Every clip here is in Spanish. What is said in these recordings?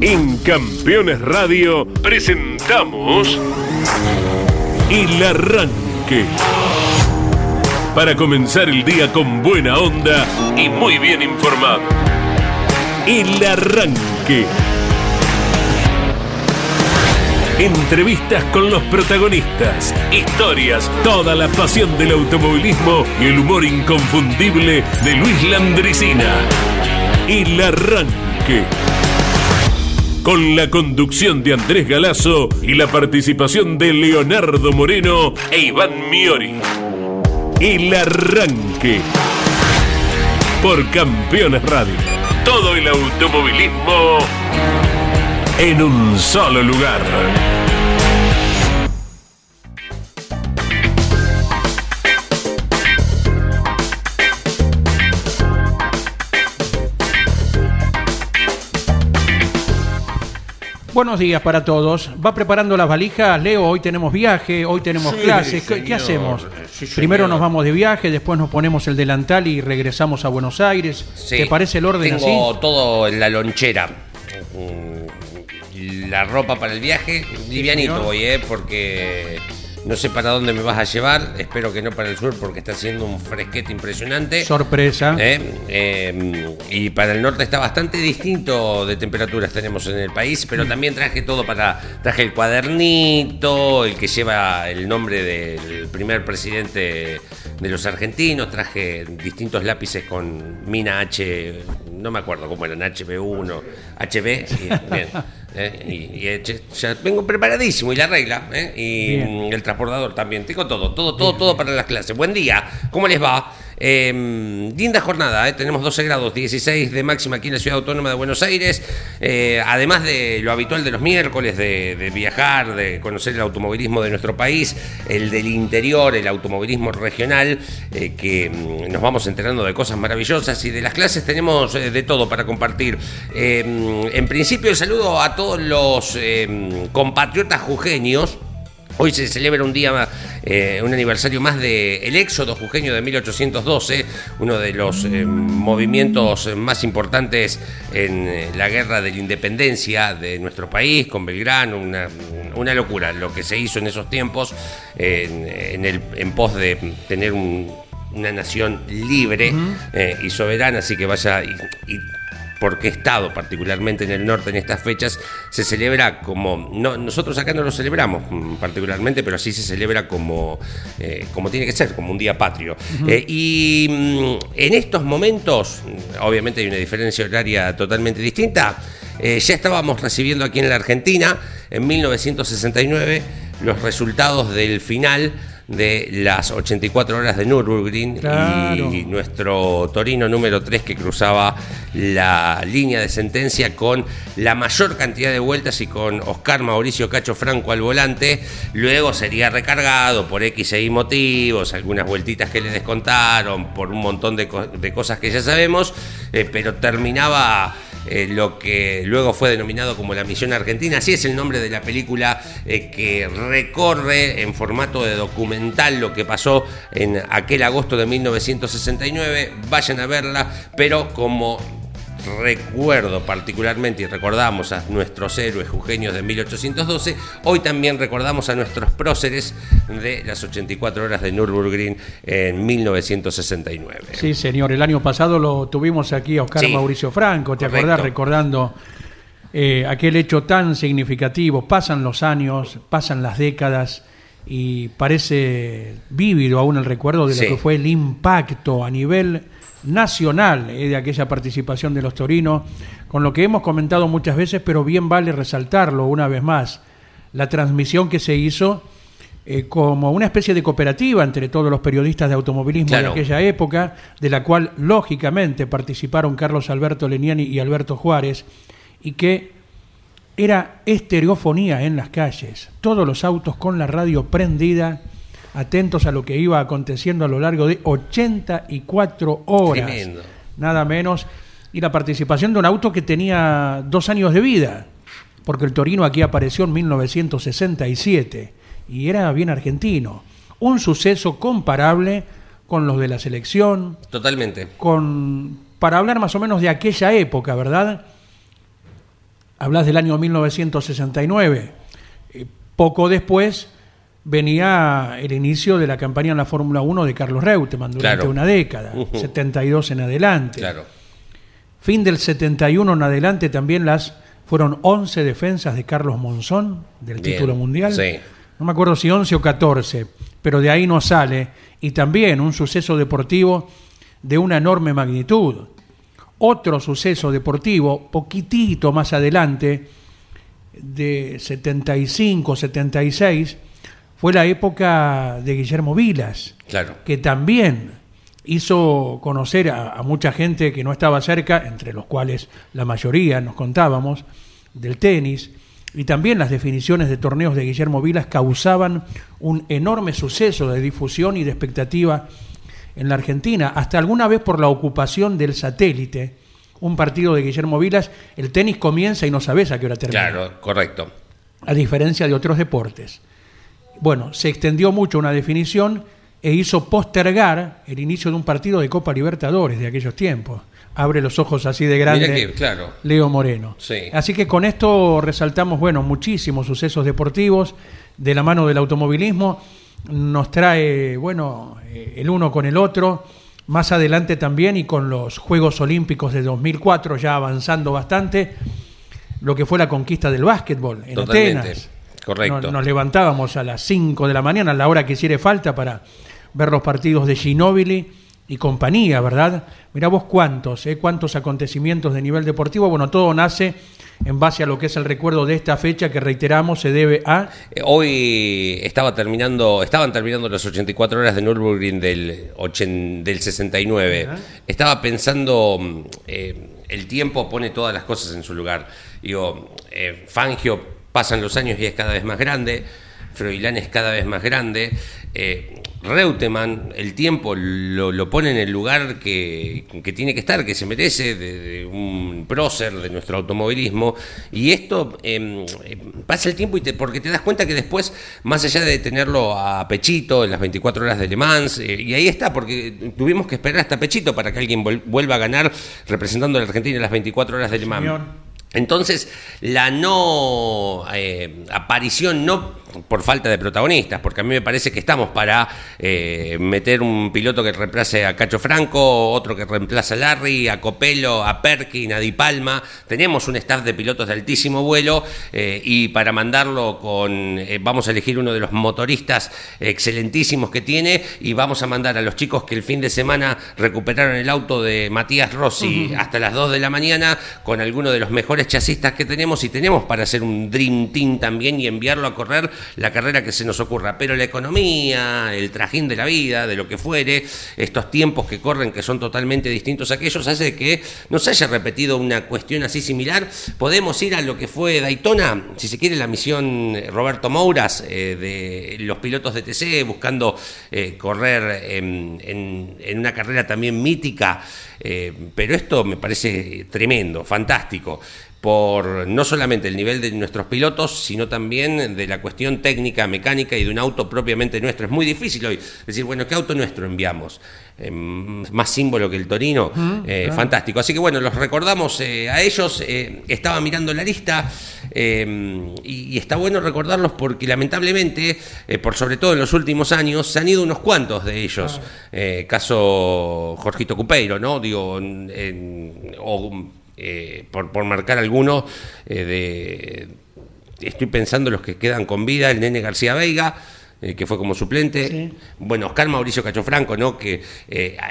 En Campeones Radio presentamos El Arranque. Para comenzar el día con buena onda y muy bien informado. El Arranque. Entrevistas con los protagonistas, historias, toda la pasión del automovilismo y el humor inconfundible de Luis Landricina. El Arranque. Con la conducción de Andrés Galazo y la participación de Leonardo Moreno e Iván Miori. El Arranque. Por Campeones Radio. Todo el automovilismo en un solo lugar. Buenos días para todos. Va preparando las valijas. Leo, hoy tenemos viaje, hoy tenemos Sí, clases. ¿Qué, hacemos? Sí. Primero nos vamos de viaje, después nos ponemos el delantal y regresamos a Buenos Aires. Sí. ¿Te parece el orden Tengo así? todo en la lonchera. La ropa para el viaje, livianito señor. voy, ¿eh? Porque no sé para dónde me vas a llevar. Espero que no para el sur porque está haciendo un fresquete impresionante. Sorpresa. ¿Eh? Eh, y para el norte está bastante distinto de temperaturas tenemos en el país, Mm. pero también traje todo para. Traje el cuadernito, el que lleva el nombre del primer presidente de los argentinos, traje distintos lápices con mina H, no me acuerdo cómo eran, HB1, HB, y, bien. ¿eh? y, y ya vengo preparadísimo y la regla ¿eh? y Bien. el transportador también tengo todo todo todo todo para las clases buen día cómo les va Eh, linda jornada, ¿eh? tenemos 12 grados, 16 de máxima aquí en la ciudad autónoma de Buenos Aires. Eh, además de lo habitual de los miércoles, de, viajar, de conocer el automovilismo de nuestro país, el del interior, el automovilismo regional, eh, que mm, nos vamos enterando de cosas maravillosas y de las clases tenemos de todo para compartir. Eh, en principio, saludo a todos los eh, compatriotas jujeños. Hoy se celebra un día, eh, un aniversario más del éxodo jujeño de 1812, uno de los eh, movimientos más importantes en eh, la guerra de la independencia de nuestro país, con Belgrano, una, una locura lo que se hizo en esos tiempos en, en el, en pos de tener un- una nación libre y soberana, así que vaya y- y porque Estado, particularmente en el norte en estas fechas, se celebra como, no, nosotros acá no lo celebramos particularmente, pero así se celebra como, eh, como tiene que ser, como un día patrio. Eh, y mm, en estos momentos, obviamente hay una diferencia horaria totalmente distinta, eh, ya estábamos recibiendo aquí en la Argentina, en 1969, los resultados del final de las 84 horas de Nürburgring Claro. y nuestro Torino número 3 que cruzaba la línea de sentencia con la mayor cantidad de vueltas y con Oscar Mauricio Cacho Franco al volante. Luego sería recargado por X y Y motivos, algunas vueltitas que le descontaron, por un montón de, co- de cosas que ya sabemos, eh, pero terminaba eh, lo que luego fue denominado como la Misión Argentina. Así es el nombre de la película eh, que recorre en formato de documental lo que pasó en aquel agosto de 1969. Vayan a verla, pero como recuerdo particularmente y recordamos a nuestros héroes jujeños de 1812, hoy también recordamos a nuestros próceres de las 84 horas de Nürburgring en 1969. Sí, señor. El año pasado lo tuvimos aquí a Oscar Sí. Mauricio Franco. ¿Te Correcto. acordás? Recordando eh, aquel hecho tan significativo. Pasan los años, pasan las décadas y parece vívido aún el recuerdo de Sí. lo que fue el impacto a nivel nacional eh, de aquella participación de los torinos, con lo que hemos comentado muchas veces, pero bien vale resaltarlo una vez más. La transmisión que se hizo eh, como una especie de cooperativa entre todos los periodistas de automovilismo Claro. de aquella época, de la cual lógicamente participaron Carlos Alberto Leniani y Alberto Juárez, y que era estereofonía en las calles, todos los autos con la radio prendida, atentos a lo que iba aconteciendo a lo largo de 84 horas, Tremendo. nada menos, y la participación de un auto que tenía dos años de vida, porque el Torino aquí apareció en 1967 y era bien argentino. Un suceso comparable con los de la selección, Totalmente. con para hablar más o menos de aquella época, ¿verdad? hablas del año 1969. Eh, poco después venía el inicio de la campaña en la Fórmula 1 de Carlos Reutemann durante Claro. una década, Ujú. 72 en adelante. Claro. Fin del 71 en adelante también las fueron 11 defensas de Carlos Monzón del Bien, título mundial. sí. No me acuerdo si 11 o 14, pero de ahí no sale. Y también un suceso deportivo de una enorme magnitud. Otro suceso deportivo, poquitito más adelante, de 75, 76, fue la época de Guillermo Vilas Claro. que también hizo conocer a, a mucha gente que no estaba cerca, entre los cuales la mayoría nos contábamos, del tenis, y también las definiciones de torneos de Guillermo Vilas causaban un enorme suceso de difusión y de expectativa en la Argentina, hasta alguna vez por la ocupación del satélite, un partido de Guillermo Vilas, el tenis comienza y no sabes a qué hora termina Claro, correcto. a diferencia de otros deportes. Bueno, se extendió mucho una definición e hizo postergar el inicio de un partido de Copa Libertadores de aquellos tiempos. Abre los ojos así de grande que, claro. Leo Moreno. Sí. Así que con esto resaltamos, bueno, muchísimos sucesos deportivos de la mano del automovilismo. Nos trae, bueno, eh, el uno con el otro. Más adelante también y con los Juegos Olímpicos de 2004, ya avanzando bastante, lo que fue la conquista del básquetbol en Totalmente. Atenas. Correcto. Nos, nos levantábamos a las 5 de la mañana, a la hora que hiciera falta, para ver los partidos de Ginóbili y compañía, ¿verdad? Mirá vos cuántos, ¿eh? cuántos acontecimientos de nivel deportivo. Bueno, todo nace en base a lo que es el recuerdo de esta fecha que reiteramos se debe a Eh, Hoy estaba terminando, estaban terminando las 84 horas de Nürburgring del, del 69. Ajá. Estaba pensando, mm, eh, el tiempo pone todas las cosas en su lugar. Digo, eh, Fangio pasan los años y es cada vez más grande, Froilán es cada vez más grande. eh, Reutemann, el tiempo lo, lo pone en el lugar que, que tiene que estar, que se merece, de, un prócer de nuestro automovilismo. Y esto eh, pasa el tiempo y te, porque te das cuenta que después, más allá de tenerlo a Pechito en las 24 horas de Le Mans, eh, y ahí está, porque tuvimos que esperar hasta Pechito para que alguien vuelva a ganar representando a la Argentina en las 24 horas de Le Mans. Entonces, la no eh, aparición, no por falta de protagonistas, porque a mí me parece que estamos para eh, meter un piloto que reemplace a Cacho Franco, otro que reemplaza a Larry, a Copelo, a Perkin, a Di Palma. Tenemos un staff de pilotos de altísimo vuelo eh, y para mandarlo con, eh, vamos a elegir uno de los motoristas excelentísimos que tiene y vamos a mandar a los chicos que el fin de semana recuperaron el auto de Matías Rossi hasta las 2 de la mañana con alguno de los mejores chasistas que tenemos y tenemos para hacer un Dream Team también y enviarlo a correr la carrera que se nos ocurra. Pero la economía, el trajín de la vida, de lo que fuere, estos tiempos que corren que son totalmente distintos a aquellos, hace que no se haya repetido una cuestión así similar. Podemos ir a lo que fue Daytona, si se quiere, la misión eh, Roberto Mouras eh, de los pilotos de TC buscando eh, correr en, una carrera también mítica. pero esto me parece tremendo, fantástico por no solamente el nivel de nuestros pilotos, sino también de la cuestión técnica, mecánica y de un auto propiamente nuestro. Es muy difícil hoy decir, bueno, ¿qué auto nuestro enviamos? Eh, más símbolo que el Torino, eh, fantástico. Así que bueno, los recordamos eh, a ellos. estaba mirando la lista y, y está bueno recordarlos porque lamentablemente, por sobre todo en los últimos años, se han ido unos cuantos de ellos. Caso Jorgito Cupeiro, ¿no? Digo, en- en- o eh, por, por marcar alguno, eh, de, estoy pensando los que quedan con vida, el nene García Veiga, eh, que fue como suplente, Sí. bueno, Oscar Mauricio Cachofranco, ¿no? que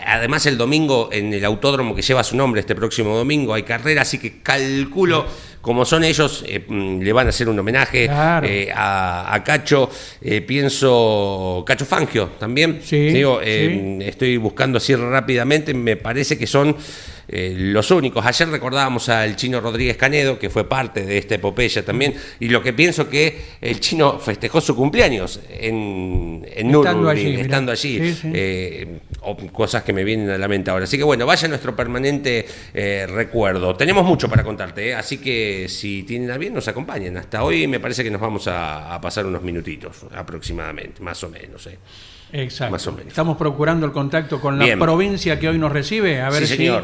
además el domingo en el autódromo que lleva su nombre este próximo domingo hay carrera, así que calculo, como son ellos, eh, mm, le van a hacer un homenaje Claro. eh, a, a Cacho, eh, pienso Cacho Fangio también, Sí, Digo, eh, estoy buscando así rápidamente, me parece que son eh, los únicos. Ayer recordábamos al chino Rodríguez Canedo, que fue parte de esta epopeya también, y lo que pienso que el chino festejó su cumpleaños en, en Estando Nürburgring, allí, mirá. estando allí, Sí, sí. eh, o cosas que me vienen a la mente ahora. Así que bueno, vaya nuestro permanente eh, recuerdo. Tenemos mucho para contarte, así que si tienen a bien, nos acompañen. Hasta hoy me parece que nos vamos a, a pasar unos minutitos aproximadamente, más o menos. Exacto. Más o menos. Estamos procurando el contacto con la Bien. provincia que hoy nos recibe, a ver Sí, si señor.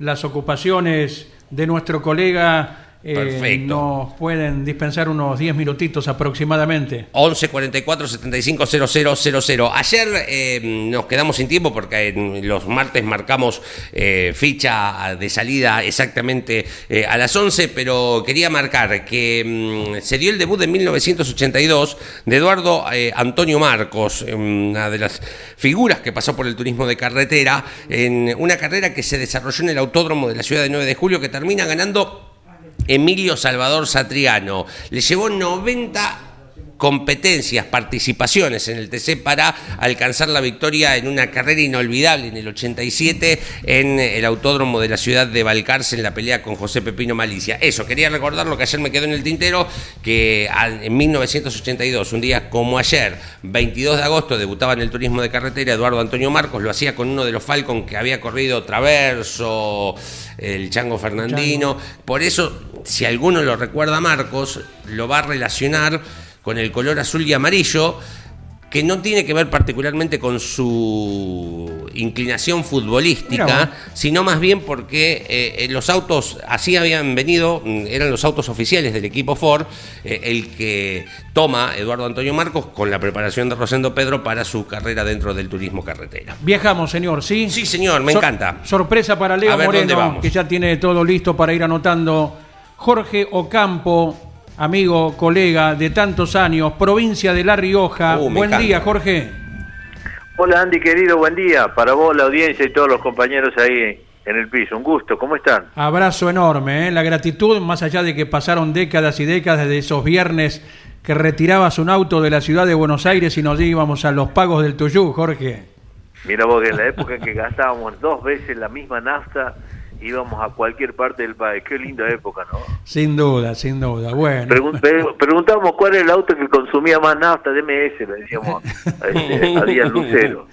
Las ocupaciones de nuestro colega eh, Perfecto. nos pueden dispensar unos 10 minutitos aproximadamente. 11 44 75 0000. Ayer eh, nos quedamos sin tiempo porque en los martes marcamos eh, ficha de salida exactamente eh, a las 11, pero quería marcar que mm, se dio el debut en 1982 de Eduardo Antonio Marcos, eh, una de las figuras que pasó por el turismo de carretera, en una carrera que se desarrolló en el autódromo de la ciudad de 9 de julio, que termina ganando Emilio Salvador Satriano. Le llevó 90 competencias, participaciones en el TC para alcanzar la victoria en una carrera inolvidable en el 87 en el autódromo de la ciudad de Balcarce en la pelea con José Pepino Malicia. Eso, quería recordar lo que ayer me quedó en el tintero, que en 1982, un día como ayer, 22 de agosto, debutaba en el turismo de carretera Eduardo Antonio Marcos, lo hacía con uno de los Falcon que había corrido Traverso, el Chango Fernandino. Por eso, si alguno lo recuerda a Marcos, lo va a relacionar con el color azul y amarillo, que no tiene que ver particularmente con su inclinación futbolística, sino más bien porque eh, los autos así habían venido, mm, eran los autos oficiales del equipo Ford, eh, el que toma Eduardo Antonio Marcos con la preparación de Rosendo Pedro para su carrera dentro del turismo carretera. Viajamos, señor, ¿sí? Sí, señor, me Sor- encanta. Sorpresa para A Leo ver, ¿dónde Moreno, vamos? que ya tiene todo listo para ir anotando. Jorge Ocampo, amigo, colega de tantos años, provincia de La Rioja. Uh, Buen encanta. día, Jorge. Hola Andy querido, buen día. Para vos, la audiencia y todos los compañeros ahí en el piso. Un gusto, ¿cómo están? Abrazo enorme, ¿eh? la gratitud, más allá de que pasaron décadas y décadas de esos viernes que retirabas un auto de la ciudad de Buenos Aires y nos íbamos a los pagos del Tuyú, Jorge. Mira vos, que en la época en que gastábamos dos veces la misma nafta, íbamos a cualquier parte del país. Qué linda época, ¿no? Sin duda, sin duda. Bueno. Pregun- pre- preguntábamos cuál era el auto que consumía más nafta, DMS, le decíamos a, este, a Díaz Lucero.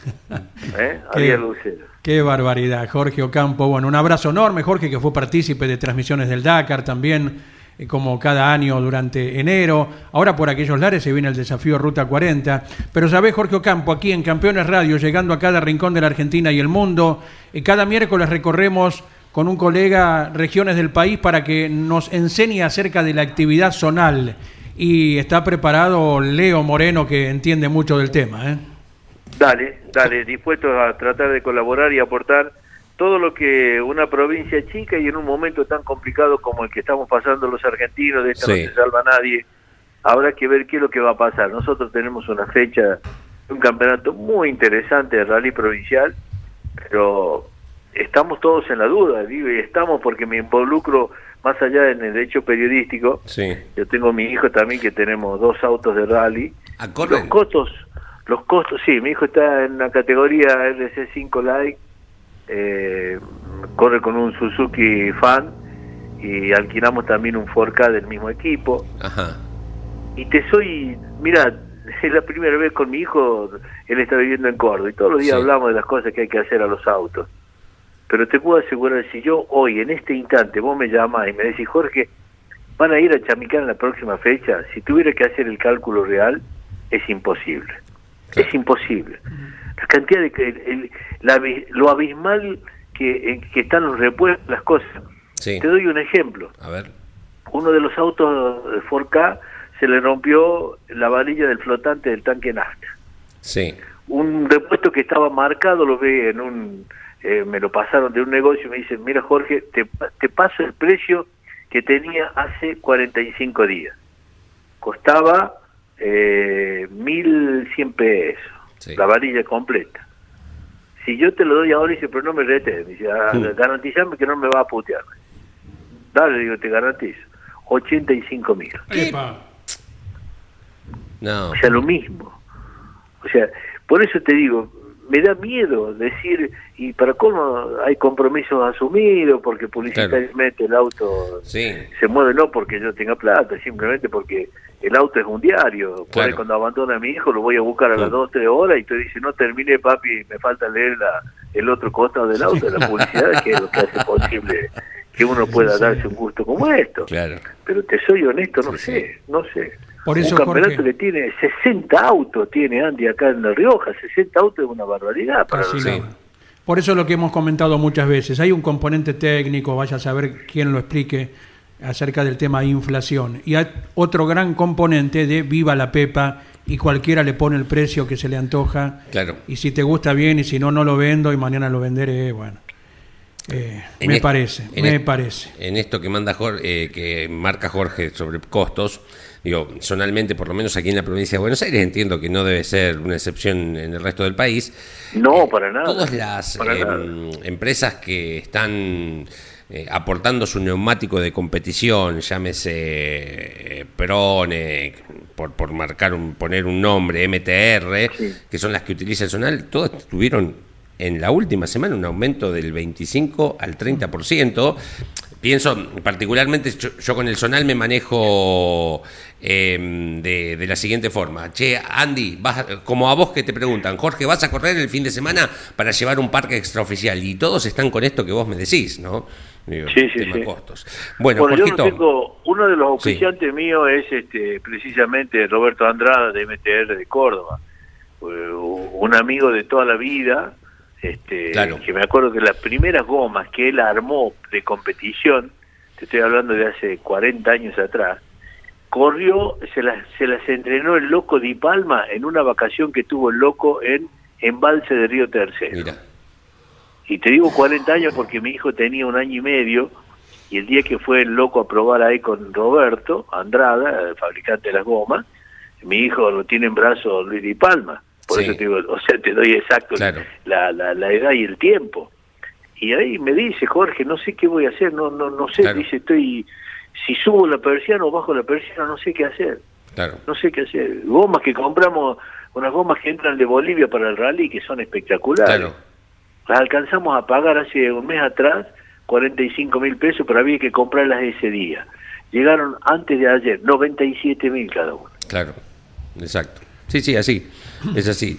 ¿Eh? A Qué- Díaz Lucero. Qué barbaridad, Jorge Ocampo. Bueno, un abrazo enorme, Jorge, que fue partícipe de transmisiones del Dakar también, eh, como cada año durante enero. Ahora por aquellos lares se viene el desafío Ruta 40. Pero sabés, Jorge Ocampo, aquí en Campeones Radio, llegando a cada rincón de la Argentina y el mundo, eh, cada miércoles recorremos con un colega regiones del país para que nos enseñe acerca de la actividad zonal. Y está preparado Leo Moreno, que entiende mucho del tema. ¿eh? Dale, dale, dispuesto a tratar de colaborar y aportar todo lo que una provincia chica y en un momento tan complicado como el que estamos pasando los argentinos, de esta Sí. no se salva nadie, habrá que ver qué es lo que va a pasar. Nosotros tenemos una fecha, un campeonato muy interesante de rally provincial, pero estamos todos en la duda, digo, y estamos porque me involucro más allá en el hecho periodístico. Sí. Yo tengo mi hijo también que tenemos dos autos de rally. ¿A correr? Los costos, los costos, sí, mi hijo está en la categoría RC5 Lite, eh, corre con un Suzuki Fan y alquilamos también un 4K del mismo equipo. Ajá. Y te soy, mira, es la primera vez con mi hijo, él está viviendo en Córdoba y todos los días Sí. hablamos de las cosas que hay que hacer a los autos. Pero te puedo asegurar, si yo hoy, en este instante, vos me llamás y me decís, Jorge, van a ir a Chamicán en la próxima fecha, si tuviera que hacer el cálculo real, es imposible. Claro. Es imposible. La cantidad de que, el- la lo abismal que, que están los repuestos, las cosas. Sí. Te doy un ejemplo A ver. uno de los autos de 4K se le rompió la varilla del flotante del tanque nafta. Sí. Un repuesto que estaba marcado, lo ve en un, eh, me lo pasaron de un negocio y me dicen, mira Jorge, te, pa- te paso el precio que tenía hace 45 días. Costaba eh, 1.100 pesos, Sí. la varilla completa. Si yo te lo doy ahora, dice, pero no me rete, dice, ah, garantizame que no me va a putear. Dale, digo, te garantizo. 85 mil. No. O sea, lo mismo. O sea, por eso te digo, me da miedo decir, y para cómo hay compromisos asumidos, porque publicitariamente el auto Sí. se mueve no porque yo tenga plata, simplemente porque el auto es un diario. Por Claro. ahí cuando abandona a mi hijo lo voy a buscar a las Claro. dos, tres horas y tú dices, no terminé papi, me falta leer la, el otro costado del auto, la publicidad, que es lo que hace posible que uno pueda darse un gusto como esto. Claro. Pero te soy honesto, no Sí, sé, no sé. Por eso, un campeonato Jorge- que tiene 60 autos, tiene Andy acá en La Rioja, 60 autos es una barbaridad. Para Casi Sí. nada. Por eso lo que hemos comentado muchas veces, hay un componente técnico, vaya a saber quién lo explique, acerca del tema inflación. Y hay otro gran componente de viva la pepa y cualquiera le pone el precio que se le antoja. Claro. Y si te gusta bien y si no, no lo vendo y mañana lo venderé. Bueno, eh, me parece, me parece. En esto que manda Jorge, eh, que marca Jorge sobre costos, digo, zonalmente, por lo menos aquí en la provincia de Buenos Aires, entiendo que no debe ser una excepción en el resto del país. No, Eh, para nada. Todas las eh, nada. empresas que están eh, aportando su neumático de competición, llámese eh, Prone, por, por marcar un, poner un nombre, MTR, Sí. que son las que utiliza el Zonal, todas tuvieron en la última semana un aumento del 25 al 30%. Pienso, particularmente, yo, yo con el Zonal me manejo eh, de, de la siguiente forma. Che, Andy, vas como a vos que te preguntan, Jorge, ¿vas a correr el fin de semana para llevar un parque extraoficial? Y todos están con esto que vos me decís, ¿no? Digo, Sí, sí, sí. costos. Bueno, Bueno, yo no tengo, uno de los Sí. oficiantes míos es este, precisamente Roberto Andrada de MTR de Córdoba, Eh, un amigo de toda la vida, este, Claro. que me acuerdo que las primeras gomas que él armó de competición, te estoy hablando de hace 40 años atrás, corrió, se las, se las entrenó el loco Di Palma en una vacación que tuvo el loco en Embalse de Río Tercero. mira, Y te digo 40 años porque mi hijo tenía un año y medio y el día que fue el loco a probar ahí con Roberto Andrada, el fabricante de las gomas, mi hijo lo tiene en brazos Luis Di Palma. Por Sí. eso te digo, o sea, te doy exacto Claro. la, la, la edad y el tiempo. Y ahí me dice, Jorge, no sé qué voy a hacer, no no no sé, Claro. dice, estoy si subo la persiana o bajo la persiana, no sé qué hacer claro. no sé qué hacer. Gomas que compramos, unas gomas que entran de Bolivia para el rally, que son espectaculares. Claro. Las alcanzamos a pagar hace un mes atrás 45 mil pesos, pero había que comprarlas ese día. Llegaron antes de ayer, 97 mil cada uno. Claro, exacto. Sí, sí, así. Es así.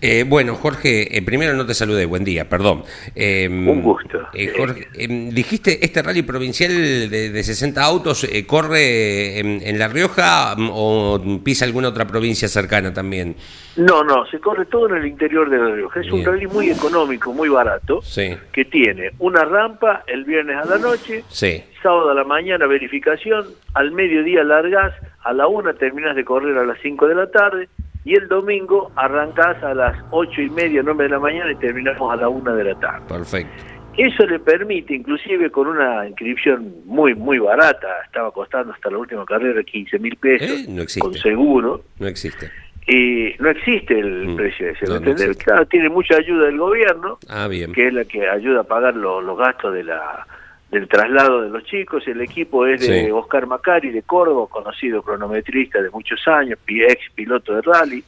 Eh, bueno, Jorge, eh, primero no te saludé, buen día, perdón. Eh, Un gusto. eh, Jorge, eh, dijiste, ¿este rally provincial de, de 60 autos eh, corre en, en La Rioja mm, o pisa alguna otra provincia cercana también? No, no, se corre todo en el interior de La Rioja. Es un rally muy económico, muy barato, Sí, que tiene una rampa el viernes a la noche, sí, sábado a la mañana verificación, al mediodía largás, a la una terminás de correr a las 5 de la tarde y el domingo arrancás a las ocho y media, 9 de la mañana y terminamos a la una de la tarde. perfecto. Eso le permite, inclusive con una inscripción muy, muy barata, estaba costando hasta la última carrera 15 mil pesos, Eh, no existe. con seguro, No existe. y no existe el Mm, precio ese. no, ¿me no. Claro, tiene mucha ayuda del gobierno, Ah, bien. que es la que ayuda a pagar lo- los gastos de la del traslado de los chicos. El equipo es de Sí. Oscar Macari de Córdoba, conocido cronometrista de muchos años, ex piloto de rally.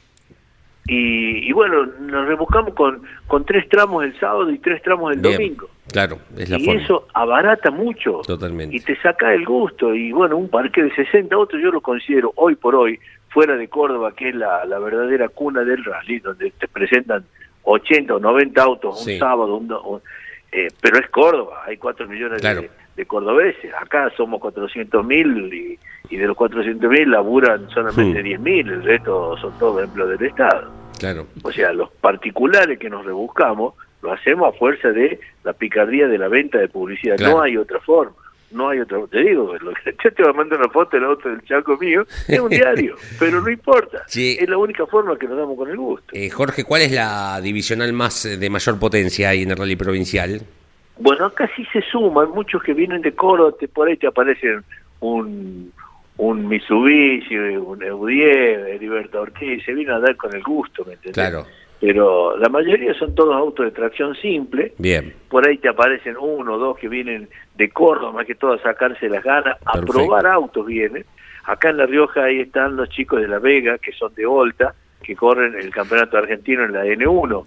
Y, y bueno, nos rebuscamos con, con tres tramos el sábado y tres tramos el Bien. domingo. Claro, es la y forma. eso abarata mucho. Totalmente. Y te saca el gusto. Y bueno, un parque de 60 autos yo lo considero hoy por hoy, fuera de Córdoba, que es la, la verdadera cuna del rally, donde te presentan 80 o 90 autos un Sí. sábado, un un- eh, pero es Córdoba, hay 4 millones Claro. de, de cordobeses. Acá somos 400 mil y, y de los 400 mil laburan solamente Hmm. 10 mil, el resto son todos empleos del Estado. Claro. O sea, los particulares que nos rebuscamos lo hacemos a fuerza de la picardía de la venta de publicidad. Claro. No hay otra forma. No hay otra. Te digo, lo que yo te voy a mandar una foto del auto del chaco mío. Es un diario, pero no importa. Sí. Es la única forma que nos damos con el gusto. Eh, Jorge, ¿cuál es la divisional más eh, de mayor potencia ahí en el rally provincial? Bueno, acá sí se suman muchos que vienen de Córdoba, te- por ahí te aparecen un, un Mitsubishi, un Eudier, Heriberto Ortiz, se viene a dar con el gusto, ¿me entendés? Claro. Pero la mayoría son todos autos de tracción simple, Bien. por ahí te aparecen uno o dos que vienen de Córdoba, más que todo a sacarse las ganas, a Perfecto. probar autos vienen. Acá en La Rioja ahí están los chicos de La Vega, que son de Volta, que corren el campeonato argentino en la N1,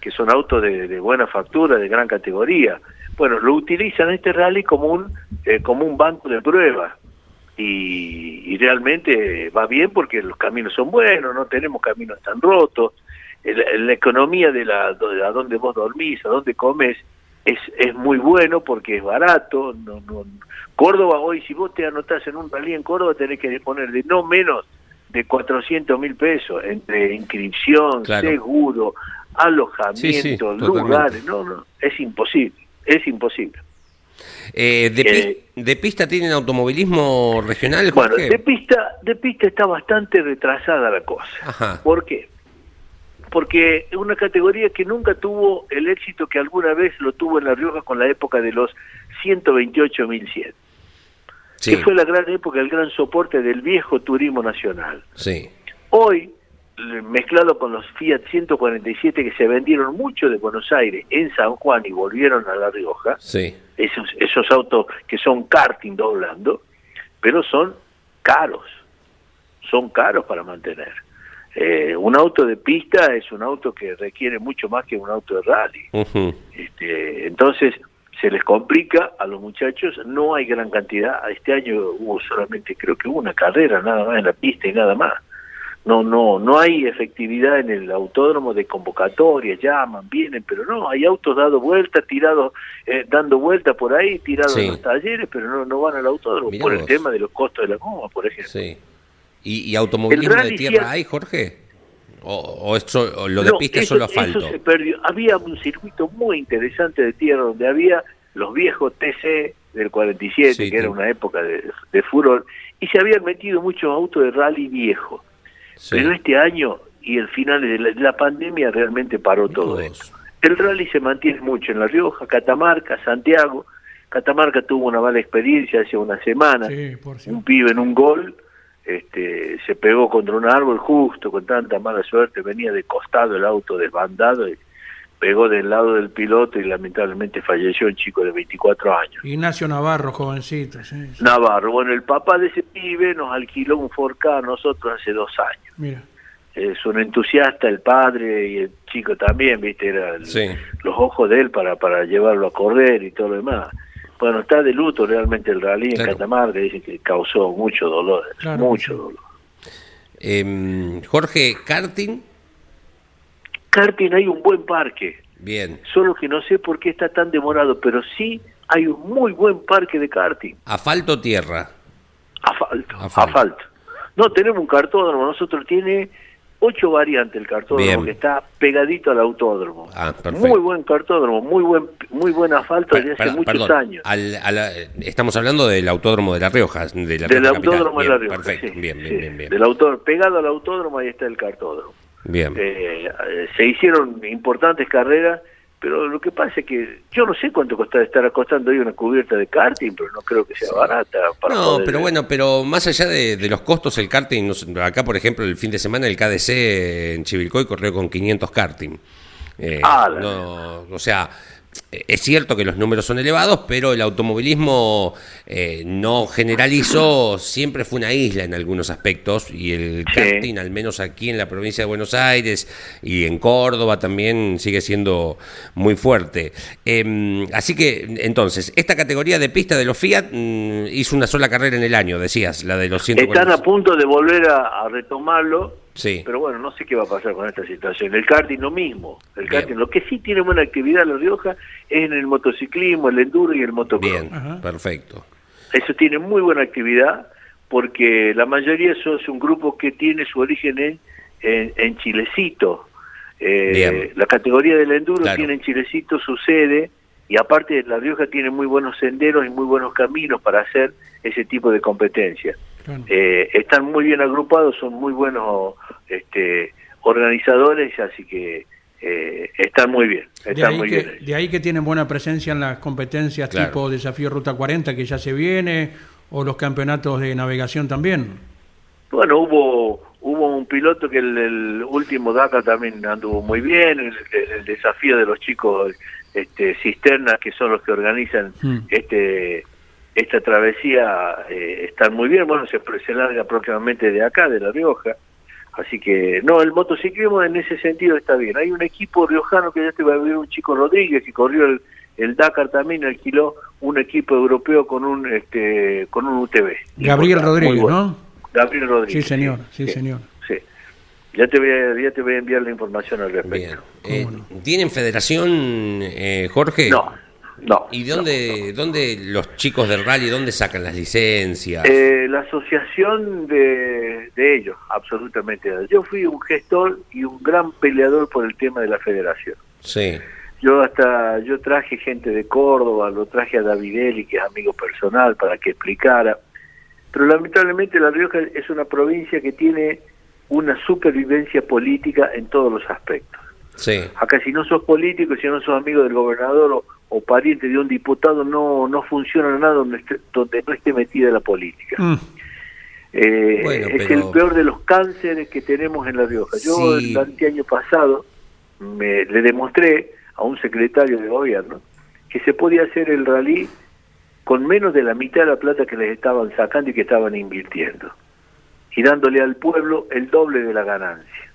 que son autos de, de buena factura, de gran categoría. Bueno, lo utilizan este rally como un, eh, como un banco de pruebas. Y, y realmente va bien porque los caminos son buenos, no tenemos caminos tan rotos, el- la economía de la de a dónde vos dormís, a dónde comes, es, es muy bueno porque es barato. No, no, Córdoba hoy, si vos te anotás en un rally en Córdoba, tenés que disponer de no menos de 400 mil pesos entre inscripción, Claro. seguro, alojamiento, Sí, sí, totalmente. lugares. No, no, es imposible, es imposible. Eh, de, Eh, pi- ¿De pista tienen automovilismo regional, Bueno, de pista, de pista está bastante retrasada la cosa. Ajá. ¿Por qué? Porque es una categoría que nunca tuvo el éxito que alguna vez lo tuvo en La Rioja con la época de los 128.100, Sí, que fue la gran época, el gran soporte del viejo turismo nacional. sí, Hoy, mezclado con los Fiat 147 que se vendieron mucho de Buenos Aires en San Juan y volvieron a La Rioja, sí. esos, esos autos que son karting doblando, pero son caros, son caros para mantener. Eh, un auto de pista es un auto que requiere mucho más que un auto de rally. Este, entonces se les complica a los muchachos, no hay gran cantidad, este año hubo solamente creo que una carrera nada más en la pista y nada más. No, no, no hay efectividad en el autódromo de convocatoria, llaman, vienen, pero no, hay autos dando vueltas, tirados, eh, dando vueltas por ahí, tirados Sí. en los talleres, pero no, no van al autódromo Mirá por el tema de los costos de la goma, por ejemplo. Sí. ¿Y, y automovilismo de tierra hay, Jorge? ¿O, o eso- o lo de No, pista es eso- solo eso asfalto? se perdió. Había un circuito muy interesante de tierra donde había los viejos TC del 47, Sí, que era una época de, de furor, y se habían metido muchos autos de rally viejos. Sí. Pero este año y el final de la, la pandemia realmente paró todo Dios. esto. El rally se mantiene mucho en La Rioja, Catamarca, Santiago. Catamarca tuvo una mala experiencia hace una semana Sí, por un pibe en un gol este, se pegó contra un árbol justo con tanta mala suerte, venía de costado el auto desbandado y pegó del lado del piloto y lamentablemente falleció un chico de 24 años. Ignacio Navarro, jovencito. sí, sí. Navarro, bueno, el papá de ese pibe nos alquiló un 4K a nosotros hace dos años. Mira. Es un entusiasta, el padre y el chico también, viste, era el- Sí. los ojos de él para, para llevarlo a correr y todo lo demás. Bueno, está de luto realmente el rally Claro. en Catamarca, dice que causó mucho dolor, Claro, mucho sí. dolor. Em, Jorge, karting, Karting hay un buen parque, bien. solo que no sé por qué está tan demorado, pero sí hay un muy buen parque de karting. ¿Asfalto o tierra? Asfalto, Asfalto. asfalto. No, tenemos un cartódromo, nosotros tiene ocho variantes el cartódromo Bien. que está pegadito al autódromo. Ah, muy buen cartódromo, muy buen muy buen asfalto desde hace muchos perdón, años. al- a la- estamos hablando del autódromo de La Rioja, de la Del Rioja autódromo de La Rioja. Perfecto, sí, bien, sí. bien, bien, bien. Del autor, pegado al autódromo ahí está el cartódromo. Bien. Eh, eh, se hicieron importantes carreras, pero lo que pasa es que yo no sé cuánto costa, estará costando hoy una cubierta de karting, pero no creo que sea barata. Para No, poder- pero bueno, pero más allá de, de los costos, el karting, no sé, acá por ejemplo el fin de semana el KDC en Chivilcoy corrió con 500 karting. Eh, Ah, la- no, o sea, eh, es cierto que los números son elevados, pero el automovilismo eh, no generalizó, siempre fue una isla en algunos aspectos y el Sí. karting, al menos aquí en la provincia de Buenos Aires y en Córdoba también sigue siendo muy fuerte. Eh, así que entonces, esta categoría de pista de los Fiat mm, hizo una sola carrera en el año, decías, la de los 140. Están a punto de volver a, a retomarlo, Sí. pero bueno, no sé qué va a pasar con esta situación. El karting lo mismo. El Bien. karting, lo que sí tiene buena actividad en La Rioja es en el motociclismo, el enduro y el motocross. Bien, Ajá. perfecto. Eso tiene muy buena actividad porque la mayoría son- es un grupo que tiene su origen en, en, en Chilecito. Eh. La categoría del enduro Claro. tiene en Chilecito su sede y aparte La Rioja tiene muy buenos senderos y muy buenos caminos para hacer ese tipo de competencia. Claro. Eh, están muy bien agrupados, son muy buenos este, organizadores, así que eh, están muy bien. De Están ahí, muy que, bien. de ahí que tienen buena presencia en las competencias Claro. tipo Desafío Ruta 40 que ya se viene, o los campeonatos de navegación también. Bueno, hubo hubo un piloto que el, el último Dakar también anduvo muy bien, el, el- el desafío de los chicos este, cisternas que son los que organizan Mm. este esta travesía eh, están muy bien, bueno, se, se larga próximamente de acá, de La Rioja, así que no, el motociclismo en ese sentido está bien. Hay un equipo riojano que ya te va a ver un chico Rodríguez que corrió el, el Dakar también, alquiló un equipo europeo con un este con un UTV. Gabriel Rodríguez, bueno. ¿no? Gabriel Rodríguez. Sí, señor, sí, señor. Sí. Ya te voy a, ya te voy a enviar la información al respecto. Bien. Eh. ¿Tienen federación, eh, Jorge? No, no. ¿Y dónde, dónde los chicos del rally, dónde sacan las licencias? Eh, la asociación de, de ellos, absolutamente. Yo fui un gestor y un gran peleador por el tema de la federación. sí, Yo hasta, yo traje gente de Córdoba, lo traje a Davidelli, que es amigo personal, para que explicara. Pero lamentablemente La Rioja es una provincia que tiene una supervivencia política en todos los aspectos. Sí. Acá si no sos político, si no sos amigo del gobernador o, o pariente de un diputado, no, no funciona nada donde, esté- donde no esté metida la política. Mm, Eh, Bueno, es pero- el peor de los cánceres que tenemos en La Rioja. Yo Sí. el anteaño pasado me, le demostré a un secretario de gobierno que se podía hacer el rally con menos de la mitad de la plata que les estaban sacando y que estaban invirtiendo. Y dándole al pueblo el doble de la ganancia.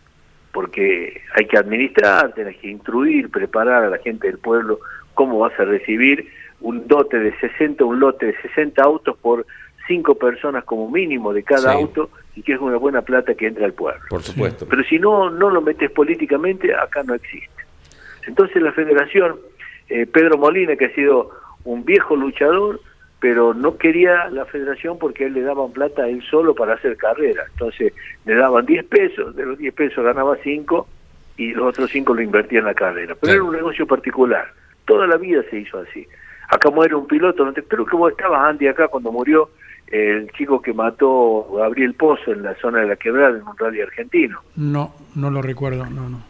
Porque hay que administrar, tenés que instruir, preparar a la gente del pueblo cómo vas a recibir un dote de 60, un lote de 60 autos por cinco personas como mínimo de cada Sí. auto y que es una buena plata que entra al pueblo. Por supuesto. Pero si no, no lo metes políticamente, acá no existe. Entonces la federación, eh, Pedro Molina, que ha sido un viejo luchador, pero no quería la federación porque él le daban plata a él solo para hacer carrera. Entonces le daban 10 pesos, de los 10 pesos ganaba 5 y los otros 5 lo invertía en la carrera. Pero era un negocio particular. Toda la vida se hizo así. Acá muere un piloto, no te, creo que vos Andy, acá cuando murió el chico que mató a Gabriel Pozo en la zona de la quebrada en un rally argentino no, no lo recuerdo, no, no.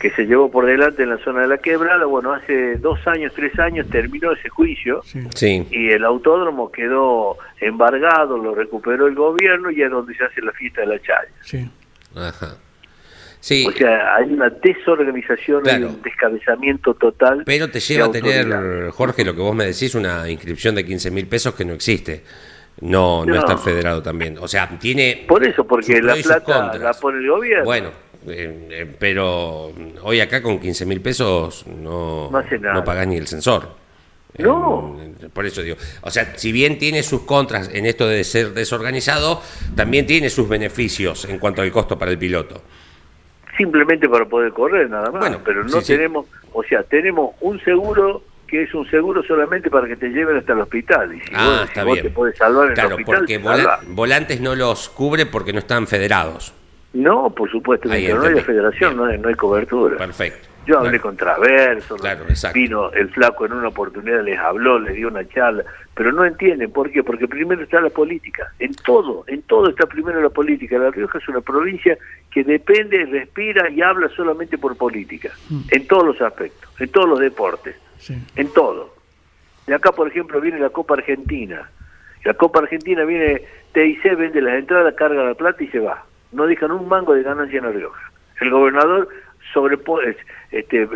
Que se llevó por delante en la zona de la quebrada. Bueno, hace dos años, tres años terminó ese juicio Sí. Sí. y el autódromo quedó embargado, lo recuperó el gobierno y es donde se hace la fiesta de la chaya. Sí. Ajá. Sí. O sea, hay una desorganización, hay Claro. un descabezamiento total. Pero te lleva a tener, Jorge, lo que vos me decís, una inscripción de 15 mil pesos que no existe. No, no, No. estar federado también. O sea, tiene. Por eso, porque la plata la pone el gobierno. Bueno, eh, eh, pero hoy acá con 15 mil pesos no, No no pagás ni el sensor. No. Eh, por eso digo. O sea, si bien tiene sus contras en esto de ser desorganizado, también tiene sus beneficios en cuanto al costo para el piloto. Simplemente para poder correr, nada más. Bueno, pero no sí, sí. tenemos, o sea, tenemos un seguro que es un seguro solamente para que te lleven hasta el hospital. Y si Ah, vos, si está vos bien. te podés salvar en Claro, el hospital, porque vola- volantes no los cubre porque no están federados. No, por supuesto, mientras no hay federación no hay, no hay cobertura. Perfecto. Yo hablé con Traverso, Claro, vino el flaco en una oportunidad, les habló, les dio una charla, pero no entienden por qué, porque primero está la política, en todo, en todo está primero la política. La Rioja es una provincia que depende, respira y habla solamente por política, Mm. en todos los aspectos, en todos los deportes, Sí. en todo. De acá, por ejemplo, viene la Copa Argentina. La Copa Argentina viene, TIC vende las entradas, carga la plata y se va. No dejan un mango de ganancia en La Rioja. El gobernador es- este,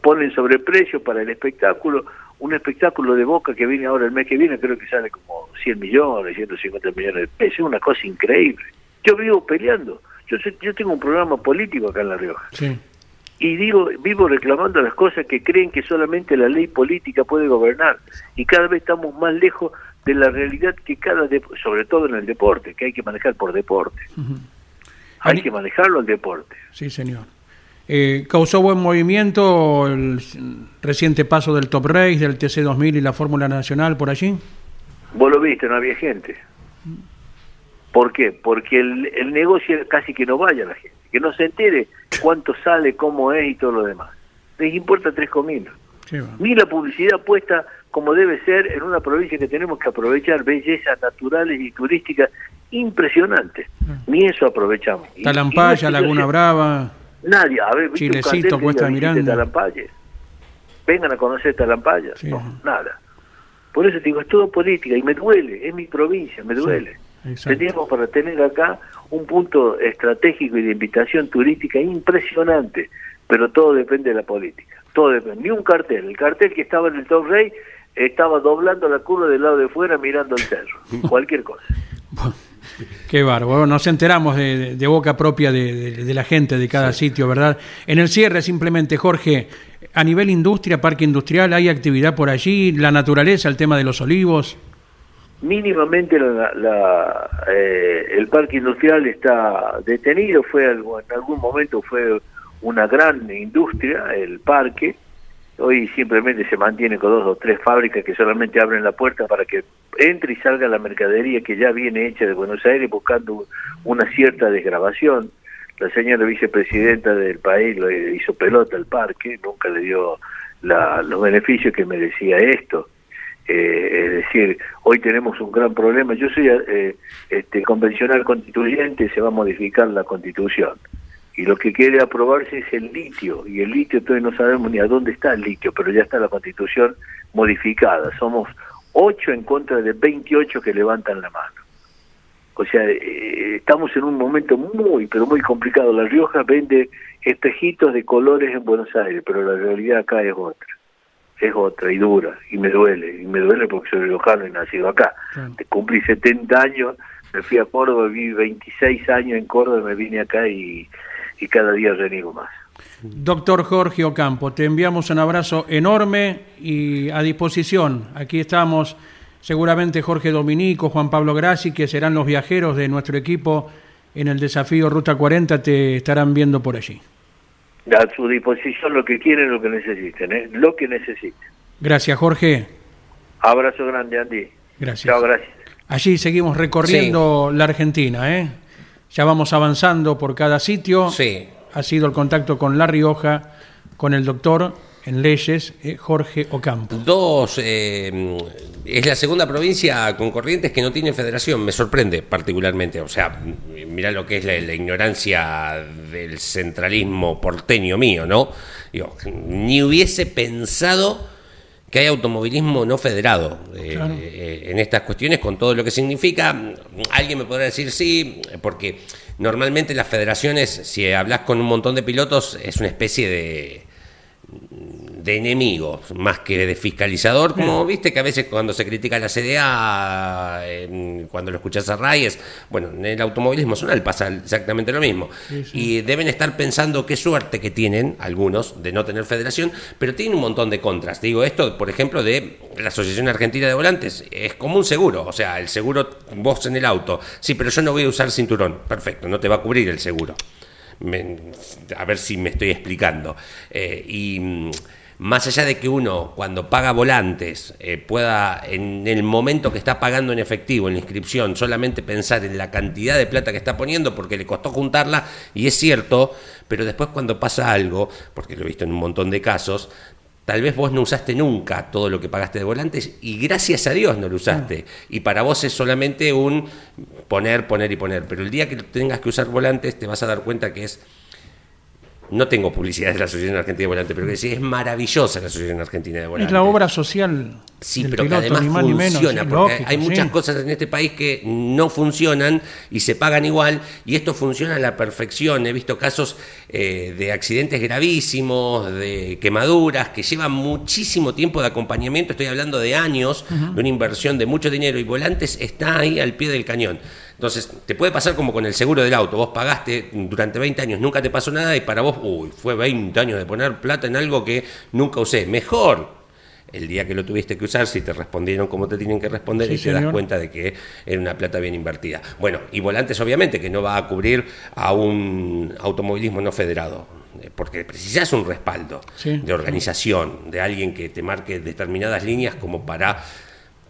ponen sobreprecio para el espectáculo. Un espectáculo de Boca que viene ahora el mes que viene, creo que sale como 100 millones, 150 millones de pesos. Es una cosa increíble. Yo vivo peleando. Yo, yo tengo un programa político acá en La Rioja Sí. y digo vivo reclamando las cosas que creen que solamente la ley política puede gobernar y cada vez estamos más lejos de la realidad que cada sobre todo en el deporte que hay que manejar por deporte. Hay Ani- que manejarlo el deporte Sí, señor. Eh, causó buen movimiento el reciente paso del Top Race, del TC2000 y la Fórmula Nacional por allí. vos lo viste no había gente ¿por qué? porque el, el negocio casi que no vaya la gente que no se entere cuánto sale cómo es y todo lo demás les importa tres cominos Sí, va. ni la publicidad puesta como debe ser en una provincia que tenemos que aprovechar bellezas naturales y turísticas impresionantes. Ni eso aprovechamos. Y- y Talampaya, Laguna Brava. Nadie, a ver, ¿viste un Chilecito, Cuesta de "Visite Miranda"? Talampaya"? Vengan a conocer Talampaya. Sí. No, nada. Por eso te digo, es todo política y me duele, es mi provincia, me duele. exacto. Teníamos para tener acá un punto estratégico y de invitación turística impresionante, pero todo depende de la política. Todo depende. Ni un cartel. El cartel que estaba en el Top Rey estaba doblando la curva del lado de fuera mirando el cerro. Cualquier cosa. Qué bárbaro. Nos enteramos de, de- boca propia de, de- de la gente de cada sitio, ¿verdad? En el cierre, simplemente, Jorge, a nivel industria, parque industrial, ¿hay actividad por allí? ¿La naturaleza, el tema de los olivos? Mínimamente la- la, eh, el parque industrial está detenido, fue algo, en algún momento fue una gran industria el parque, hoy simplemente se mantiene con dos o tres fábricas que solamente abren la puerta para que entre y salga la mercadería que ya viene hecha de Buenos Aires buscando una cierta desgrabación. La señora vicepresidenta del país lo hizo pelota al parque, nunca le dio los beneficios que merecía esto. Eh, es decir, hoy tenemos un gran problema. Yo soy eh, este, convencional constituyente, se va a modificar la constitución. Y lo que quiere aprobarse es el litio. Y el litio todavía no sabemos ni a dónde está el litio, pero ya está la constitución modificada. Somos 8 en contra de 28 que levantan la mano. O sea, eh, estamos en un momento muy, pero muy complicado. La Rioja vende espejitos de colores en Buenos Aires, pero la realidad acá es otra. Es otra y dura, y me duele. Y me duele porque soy riojano y nacido acá. Cumplí 70 años, me fui a Córdoba, viví 26 años en Córdoba, me vine acá y, y cada día reniego más. Doctor Jorge Ocampo, te enviamos un abrazo enorme y a disposición. Aquí estamos seguramente Jorge Dominico, Juan Pablo Grassi, que serán los viajeros de nuestro equipo en el desafío Ruta 40, te estarán viendo por allí. A su disposición lo que quieren, lo que necesiten, ¿eh? lo que necesiten. Gracias, Jorge. Abrazo grande, Andy. Gracias. Chao, gracias. Allí seguimos recorriendo la Argentina, ¿eh? Ya vamos avanzando por cada sitio. Sí. Ha sido el contacto con La Rioja, con el doctor en leyes, eh, Jorge Ocampo. Dos, eh, es la segunda provincia con corrientes que no tiene federación, me sorprende particularmente. O sea, mira lo que es la, ignorancia del centralismo porteño mío, ¿no? ni hubiese pensado que hay automovilismo no federado eh, eh, en estas cuestiones, con todo lo que significa. Alguien me podrá decir sí, porque normalmente las federaciones, si hablas con un montón de pilotos, es una especie de de enemigo más que de fiscalizador, como viste que a veces cuando se critica la CDA, cuando lo escuchas a Reyes, bueno, en el automovilismo zonal pasa exactamente lo mismo. Y deben estar pensando qué suerte que tienen algunos de no tener federación, pero tienen un montón de contras. Digo esto, por ejemplo, de la Asociación Argentina de Volantes, es como un seguro, o sea, el seguro vos en el auto, sí, pero yo no voy a usar cinturón, perfecto, no te va a cubrir el seguro. a ver si me estoy explicando. Eh, y más allá de que uno cuando paga volantes eh, pueda en el momento que está pagando en efectivo en la inscripción solamente pensar en la cantidad de plata que está poniendo porque le costó juntarla y es cierto, pero después cuando pasa algo, porque lo he visto en un montón de casos, Tal vez vos no usaste nunca todo lo que pagaste de volantes y gracias a Dios no lo usaste. Y para vos es solamente un poner, poner y poner. Pero el día que tengas que usar volantes te vas a dar cuenta que es no tengo publicidad de la Asociación Argentina de Volantes, pero que sí, es maravillosa la Asociación Argentina de Volantes. Es la obra social. Sí, pero que además funciona, porque hay muchas cosas en este país que no funcionan y se pagan igual, y esto funciona a la perfección. He visto casos eh, de accidentes gravísimos, de quemaduras, que llevan muchísimo tiempo de acompañamiento, estoy hablando de años, de una inversión de mucho dinero, y Volantes está ahí al pie del cañón. Entonces, te puede pasar como con el seguro del auto. Vos pagaste durante 20 años, nunca te pasó nada y para vos, uy, fue 20 años de poner plata en algo que nunca usé. Mejor el día que lo tuviste que usar, si te respondieron como te tienen que responder y te das cuenta de que era una plata bien invertida. Bueno, y volantes obviamente que no va a cubrir a un automovilismo no federado eh, porque precisas un respaldo de organización, de alguien que te marque determinadas líneas como para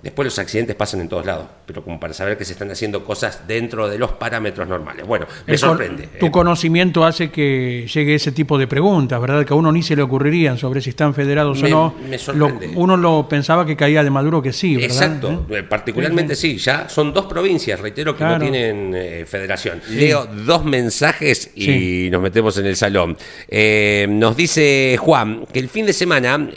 Después los accidentes pasan en todos lados, pero como para saber que se están haciendo cosas dentro de los parámetros normales. Bueno, me sorprende. Tu eh. conocimiento hace que llegue ese tipo de preguntas, ¿verdad? Que a uno ni se le ocurrirían sobre si están federados o no. Me sorprende. uno lo pensaba que caía de Maduro que sí, ¿verdad? Exacto, ¿Eh? particularmente sí. Ya son dos provincias, reitero, que no tienen eh, federación. Leo dos mensajes y nos metemos en el salón. nos dice Juan que el fin de semana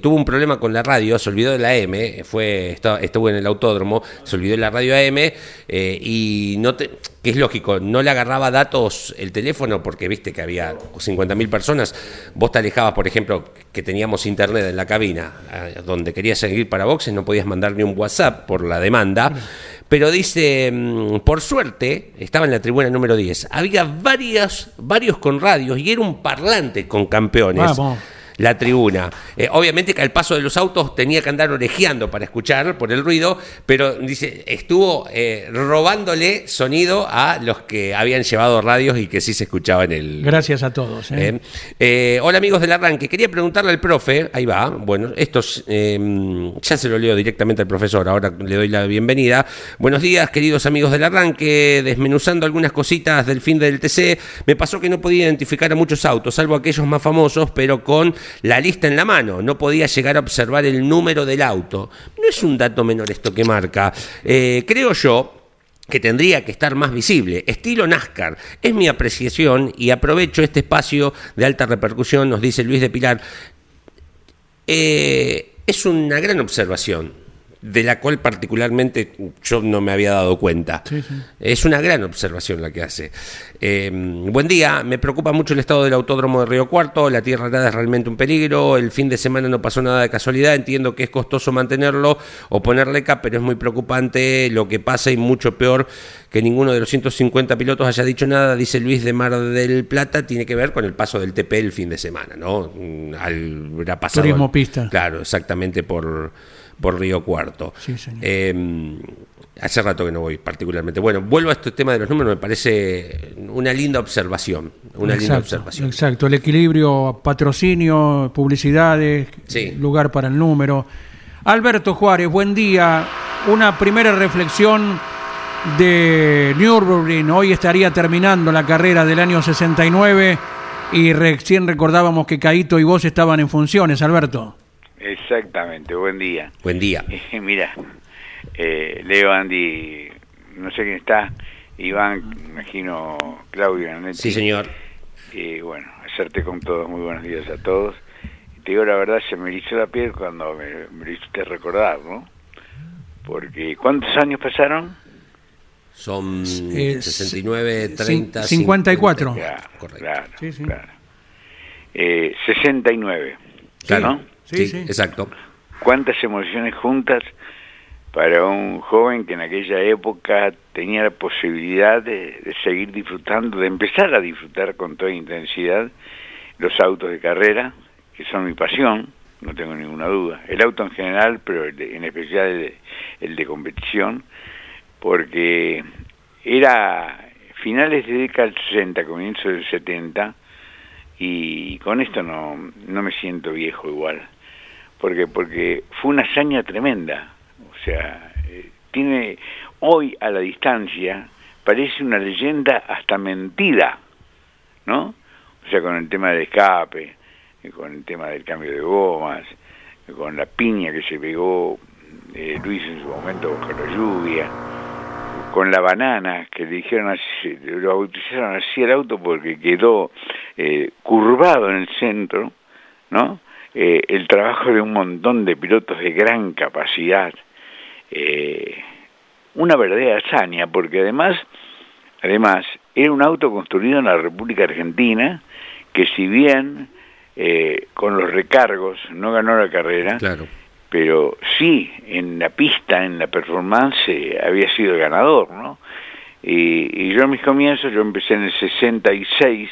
tuvo un problema con la radio, se olvidó de la M, fue estuvo en el autódromo, se olvidó la radio AM eh, y no te, que es lógico, no le agarraba datos el teléfono porque viste que había 50.000 personas. Vos te alejabas, por ejemplo, que teníamos internet en la cabina, eh, donde querías seguir para boxes, no podías mandar ni un WhatsApp por la demanda. Pero dice, mm, por suerte, estaba en la tribuna número 10, había varios, varios con radios y era un parlante con campeones la tribuna. Eh, obviamente que al paso de los autos tenía que andar orejeando para escuchar por el ruido, pero dice, estuvo eh, robándole sonido a los que habían llevado radios y que sí se escuchaba en el... Gracias a todos. ¿eh? hola amigos del arranque, quería preguntarle al profe, ahí va, bueno, estos ya se lo leo directamente al profesor, ahora le doy la bienvenida. Buenos días queridos amigos del arranque, desmenuzando algunas cositas del fin del TC, me pasó que no podía identificar a muchos autos, salvo aquellos más famosos, pero con la lista en la mano, no podía llegar a observar el número del auto. No es un dato menor esto que marca. Eh, creo yo que tendría que estar más visible, estilo NASCAR. Es mi apreciación y aprovecho este espacio de alta repercusión, nos dice Luis de Pilar. Eh, es una gran observación de la cual particularmente yo no me había dado cuenta. Es una gran observación la que hace. Eh, buen día, me preocupa mucho el estado del autódromo de Río Cuarto, la tierra nada es realmente un peligro, el fin de semana no pasó nada de casualidad, entiendo que es costoso mantenerlo o ponerle cap, pero es muy preocupante lo que pasa y mucho peor que ninguno de los 150 pilotos haya dicho nada, dice Luis de Mar del Plata, tiene que ver con el paso del TP el fin de semana, ¿no? Al, pasado, Turismo pista. Claro, exactamente por por Río Cuarto. Em, hace rato que no voy particularmente. Bueno, vuelvo a este tema de los números, me parece una linda observación. Una exacto, linda observación. Exacto, el equilibrio, patrocinio, publicidades, lugar para el número. Alberto Juárez, buen día. Una primera reflexión de Nürburgring. Hoy estaría terminando la carrera del año 69 y recién recordábamos que Caito y vos estaban en funciones, Alberto. Exactamente, buen día. Buen día. Mira, eh, Leo, Andy, no sé quién está, Iván, imagino Claudio. Sí, señor. Y bueno, hacerte con todos, muy buenos días a todos. te digo la verdad, se me hizo la piel cuando me, me hiciste recordar, ¿no? Porque, ¿cuántos años pasaron? Son 69, 30, 54. Claro, correcto. Claro, sí, sí. claro. Eh, 69, claro. Sí, sí, exacto. ¿Cuántas emociones juntas para un joven que en aquella época tenía la posibilidad de, seguir disfrutando, de empezar a disfrutar con toda intensidad los autos de carrera, que son mi pasión, no tengo ninguna duda. El auto en general, pero en especial el de, el de competición, porque era finales de década del 60, comienzo del 70, y con esto no, no me siento viejo igual porque porque fue una hazaña tremenda. O sea eh, tiene hoy a la distancia parece una leyenda hasta mentida no o sea con el tema del escape eh, con el tema del cambio de gomas eh, con la piña que se pegó Luis en su momento con la lluvia con la banana que le dijeron así, lo bautizaron así el auto porque quedó curvado en el centro no eh, el trabajo de un montón de pilotos de gran capacidad, eh, una verdadera hazaña, porque además, además, era un auto construido en la República Argentina, que si bien eh, con los recargos no ganó la carrera, pero sí en la pista, en la performance, había sido el ganador, ¿no? Y, y yo en mis comienzos, yo empecé en el 66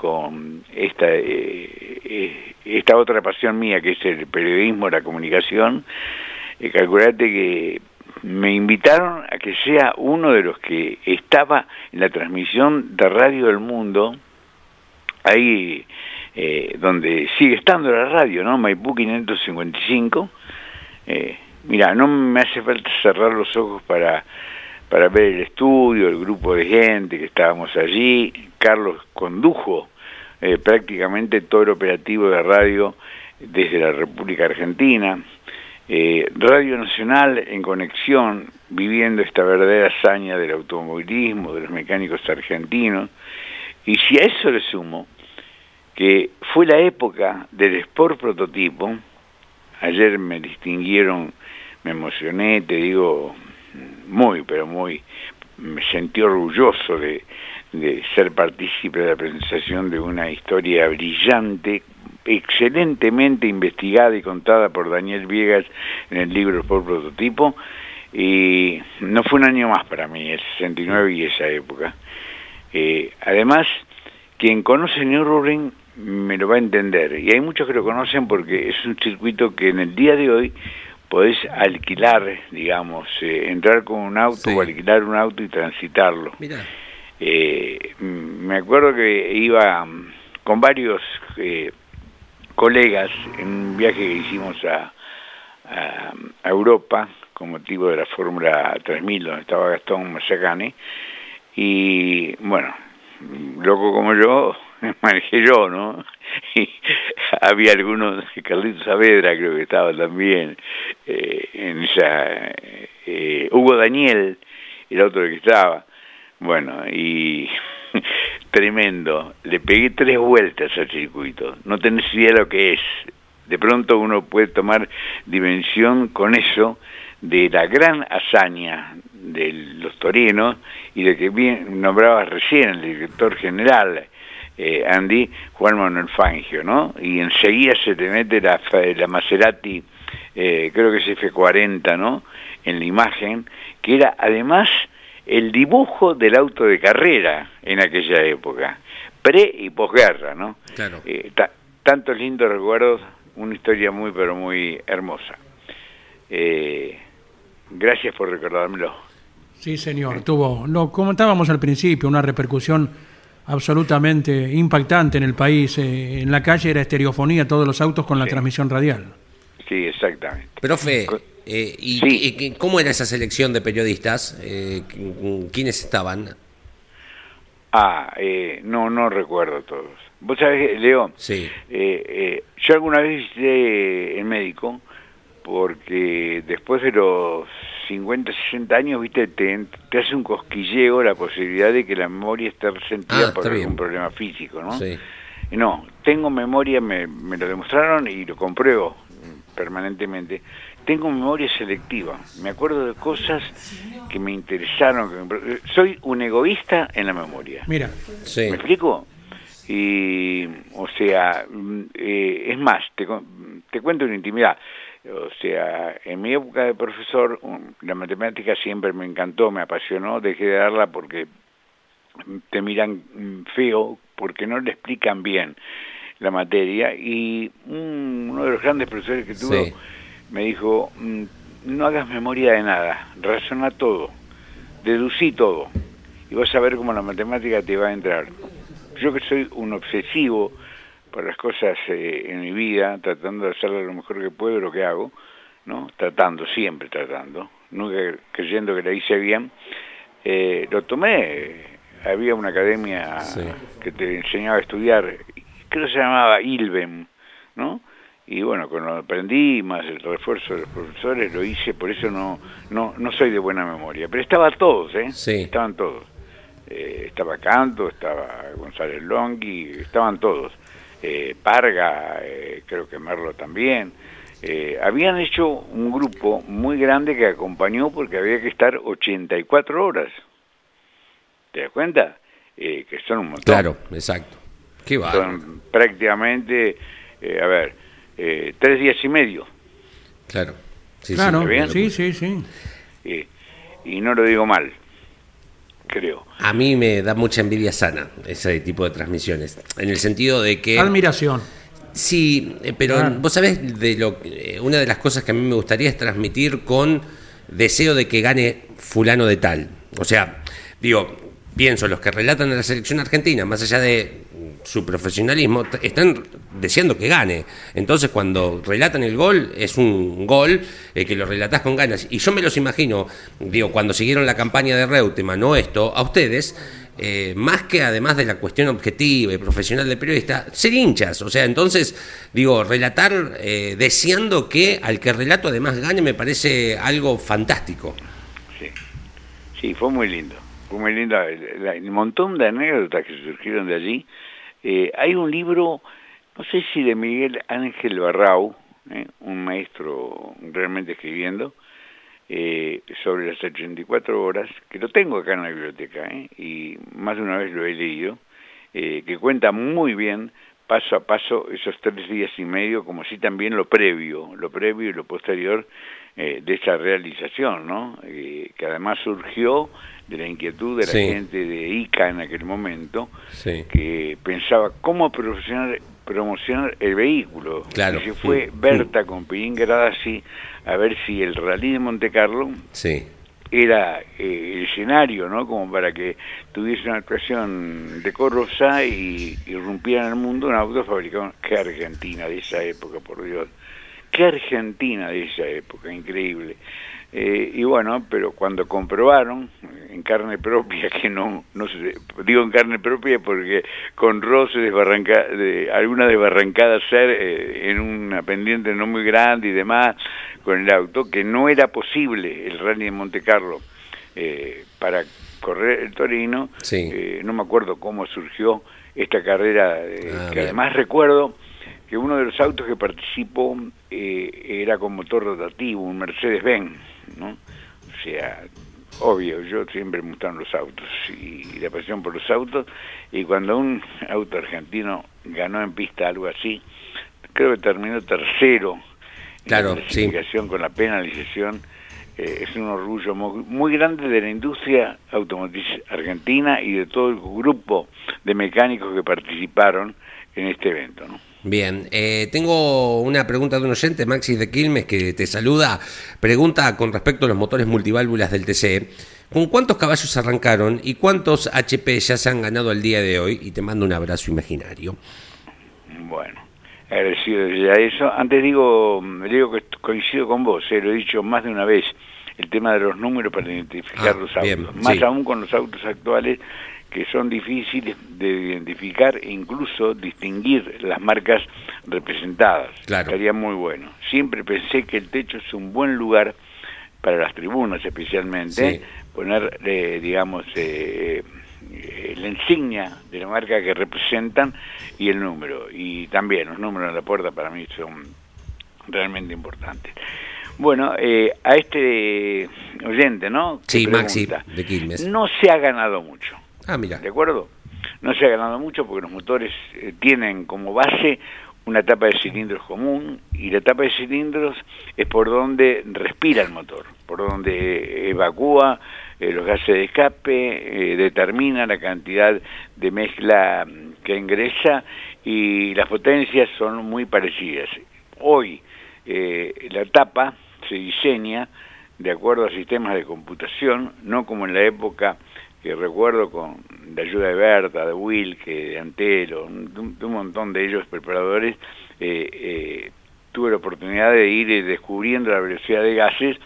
con esta, eh, eh, esta otra pasión mía que es el periodismo, la comunicación, eh, calculate que me invitaron a que sea uno de los que estaba en la transmisión de Radio del Mundo, ahí eh, donde sigue estando la radio, ¿no? Maipú 555. Eh, mira, no me hace falta cerrar los ojos para para ver el estudio, el grupo de gente que estábamos allí. Carlos condujo eh, prácticamente todo el operativo de radio desde la República Argentina. Eh, radio Nacional en conexión, viviendo esta verdadera hazaña del automovilismo, de los mecánicos argentinos. Y si a eso le sumo que fue la época del Sport Prototipo, ayer me distinguieron, me emocioné, te digo, muy, pero muy, me sentí orgulloso de, de ser partícipe de la presentación de una historia brillante, excelentemente investigada y contada por Daniel Viegas en el libro por prototipo, y no fue un año más para mí, el 69 y esa época. Eh, además, quien conoce Nürburgring me lo va a entender, y hay muchos que lo conocen porque es un circuito que en el día de hoy podés alquilar, digamos, eh, entrar con un auto o alquilar un auto y transitarlo. Eh, me acuerdo que iba con varios eh, colegas en un viaje que hicimos a, a, Europa con motivo de la Fórmula 3000 donde estaba Gastón Mazacane y bueno, loco como yo, manejé yo, ¿no? Había algunos, Carlitos Saavedra creo que estaba también, eh, en esa, eh, Hugo Daniel, el otro que estaba, bueno, y tremendo, le pegué tres vueltas al circuito, no tenés idea lo que es, de pronto uno puede tomar dimensión con eso de la gran hazaña de los torinos y de que bien nombrabas recién el director general, eh, Andy, Juan Manuel Fangio, ¿no? Y enseguida se te mete la, la Maserati, eh, creo que es F40, ¿no? En la imagen, que era además el dibujo del auto de carrera en aquella época, pre y posguerra, ¿no? Claro. Eh, tantos lindos recuerdos, una historia muy, pero muy hermosa. Eh, gracias por recordármelo. Sí, señor, tuvo, lo comentábamos al principio, una repercusión absolutamente impactante en el país. Eh, en la calle era estereofonía, todos los autos con la transmisión radial. Sí, exactamente. Profe, eh, ¿y, cómo era esa selección de periodistas? Eh, ¿Quiénes estaban? Ah, eh, no, no recuerdo todos. Vos sabés, Leo, sí. yo alguna vez visité el médico porque después de los 50, 60 años, viste, te, te, hace un cosquilleo la posibilidad de que la memoria esté resentida Ah, por algún bien. problema físico, ¿no? Sí. Y No, tengo memoria, me, me lo demostraron y lo compruebo permanentemente. Tengo memoria selectiva, me acuerdo de cosas que me interesaron. que me- soy un egoísta en la memoria. Mira, Sí. ¿Me explico? Y, o sea, mm, eh, es más, te, te cuento una intimidad. O sea, en mi época de profesor, la matemática siempre me encantó, me apasionó, dejé de darla porque te miran mm, feo, porque no le explican bien la materia. Y un- uno de los grandes profesores que tuve Sí. Me dijo, mm, no hagas memoria de nada, razona todo, deducí todo, y vas a ver cómo la matemática te va a entrar. Yo que soy un obsesivo por las cosas eh, en mi vida, tratando de hacerlo lo mejor que puedo lo que hago, ¿no? Tratando, siempre tratando, nunca creyendo que la hice bien, eh, lo tomé, había una academia Sí. que te enseñaba a estudiar, creo que se llamaba ILBEM, ¿no? Y bueno, con lo aprendí, más el refuerzo de los profesores, lo hice, por eso no, no, no soy de buena memoria. Pero estaba todos, ¿eh? Sí. Estaban todos. Eh, estaba Canto, estaba González Longhi, estaban todos. Eh, Parga, eh, creo que Merlo también. Eh, habían hecho un grupo muy grande que acompañó porque había que estar 84 horas. ¿Te das cuenta? Eh, que son un montón. Claro, exacto. Qué bárbaro. Son prácticamente, a ver, eh, tres días y medio. Claro. Sí, sí, claro, sí, sí, sí. Eh, y no lo digo mal, creo. A mí me da mucha envidia sana ese tipo de transmisiones. En el sentido de que. Admiración. Sí, eh, pero Claro. vos sabés, de lo, eh, una de las cosas que a mí me gustaría es transmitir con deseo de que gane fulano de tal. O sea, digo, pienso, los que relatan a la selección argentina, más allá de su profesionalismo, están deseando que gane. Entonces, cuando relatan el gol, es un gol eh, que lo relatás con ganas. Y yo me los imagino, digo, cuando siguieron la campaña de Reutemann o esto, a ustedes, eh, más que además de la cuestión objetiva y profesional del periodista, ser hinchas. O sea, entonces, digo, relatar eh, deseando que al que relato además gane me parece algo fantástico. Sí, sí fue muy lindo. Fue muy lindo. El, el montón de anécdotas que surgieron de allí. Eh, hay un libro, no sé si de Miguel Ángel Barrau, eh, un maestro realmente escribiendo, eh, sobre las 84 horas, que lo tengo acá en la biblioteca, eh, y más de una vez lo he leído, eh, que cuenta muy bien paso a paso esos tres días y medio, como si también lo previo, lo previo y lo posterior eh, de esa realización, ¿no? Eh, que además surgió de la inquietud de la Sí. gente de ICA en aquel momento, Sí. que pensaba cómo promocionar, promocionar el vehículo. Claro. Y se fue. Berta con Pirín Gradasi a ver si el rally de Monte Carlo Sí. era eh, el escenario, ¿no? Como para que tuviese una actuación decorosa y irrumpiera en el mundo un auto fabricado. Qué Argentina de esa época, por Dios. Qué Argentina de esa época, increíble. Eh, y bueno, pero cuando comprobaron en carne propia que no, no se, digo en carne propia porque con roces desbarranca, de, alguna desbarrancada ser eh, en una pendiente no muy grande y demás con el auto, que no era posible el rally de Monte Carlo eh, para correr el Torino, sí. no me acuerdo cómo surgió esta carrera, Ah, que además recuerdo que uno de los autos que participó eh, era con motor rotativo, un Mercedes-Benz, ¿no? O sea, obvio, yo siempre me gustan los autos y la pasión por los autos, y cuando un auto argentino ganó en pista algo así, creo que terminó tercero Claro, en la sí. clasificación con la penalización, eh, es un orgullo muy, muy grande de la industria automotriz argentina y de todo el grupo de mecánicos que participaron en este evento, ¿no? Bien, eh, tengo una pregunta de un oyente, Maxi de Quilmes, que te saluda. Pregunta con respecto a los motores multiválvulas del TC. ¿Con cuántos caballos arrancaron y cuántos HP ya se han ganado al día de hoy? Y te mando un abrazo imaginario. Bueno, agradecido ya eso. Antes digo, digo que coincido con vos, eh, lo he dicho más de una vez, el tema de los números para identificar Ah, los autos. bien, más sí. aún con los autos actuales que son difíciles de identificar e incluso distinguir las marcas representadas. Claro. Estaría muy bueno. Siempre pensé que el techo es un buen lugar para las tribunas especialmente, Sí. poner, eh, digamos, eh, eh, la insignia de la marca que representan y el número. Y también los números en la puerta para mí son realmente importantes. Bueno, eh, a este oyente, ¿no? Sí, Maxi de Quilmes. No se ha ganado mucho. Ah, mira. ¿De acuerdo? No se ha ganado mucho porque los motores eh, tienen como base una tapa de cilindros común y la tapa de cilindros es por donde respira el motor, por donde evacúa eh, los gases de escape, eh, determina la cantidad de mezcla mm, que ingresa y las potencias son muy parecidas. Hoy eh, la tapa se diseña de acuerdo a sistemas de computación, no como en la época que recuerdo con la ayuda de Berta, de Wilke, de Antelo, de un, montón de ellos preparadores, eh, eh, tuve la oportunidad de ir eh, descubriendo la velocidad de gases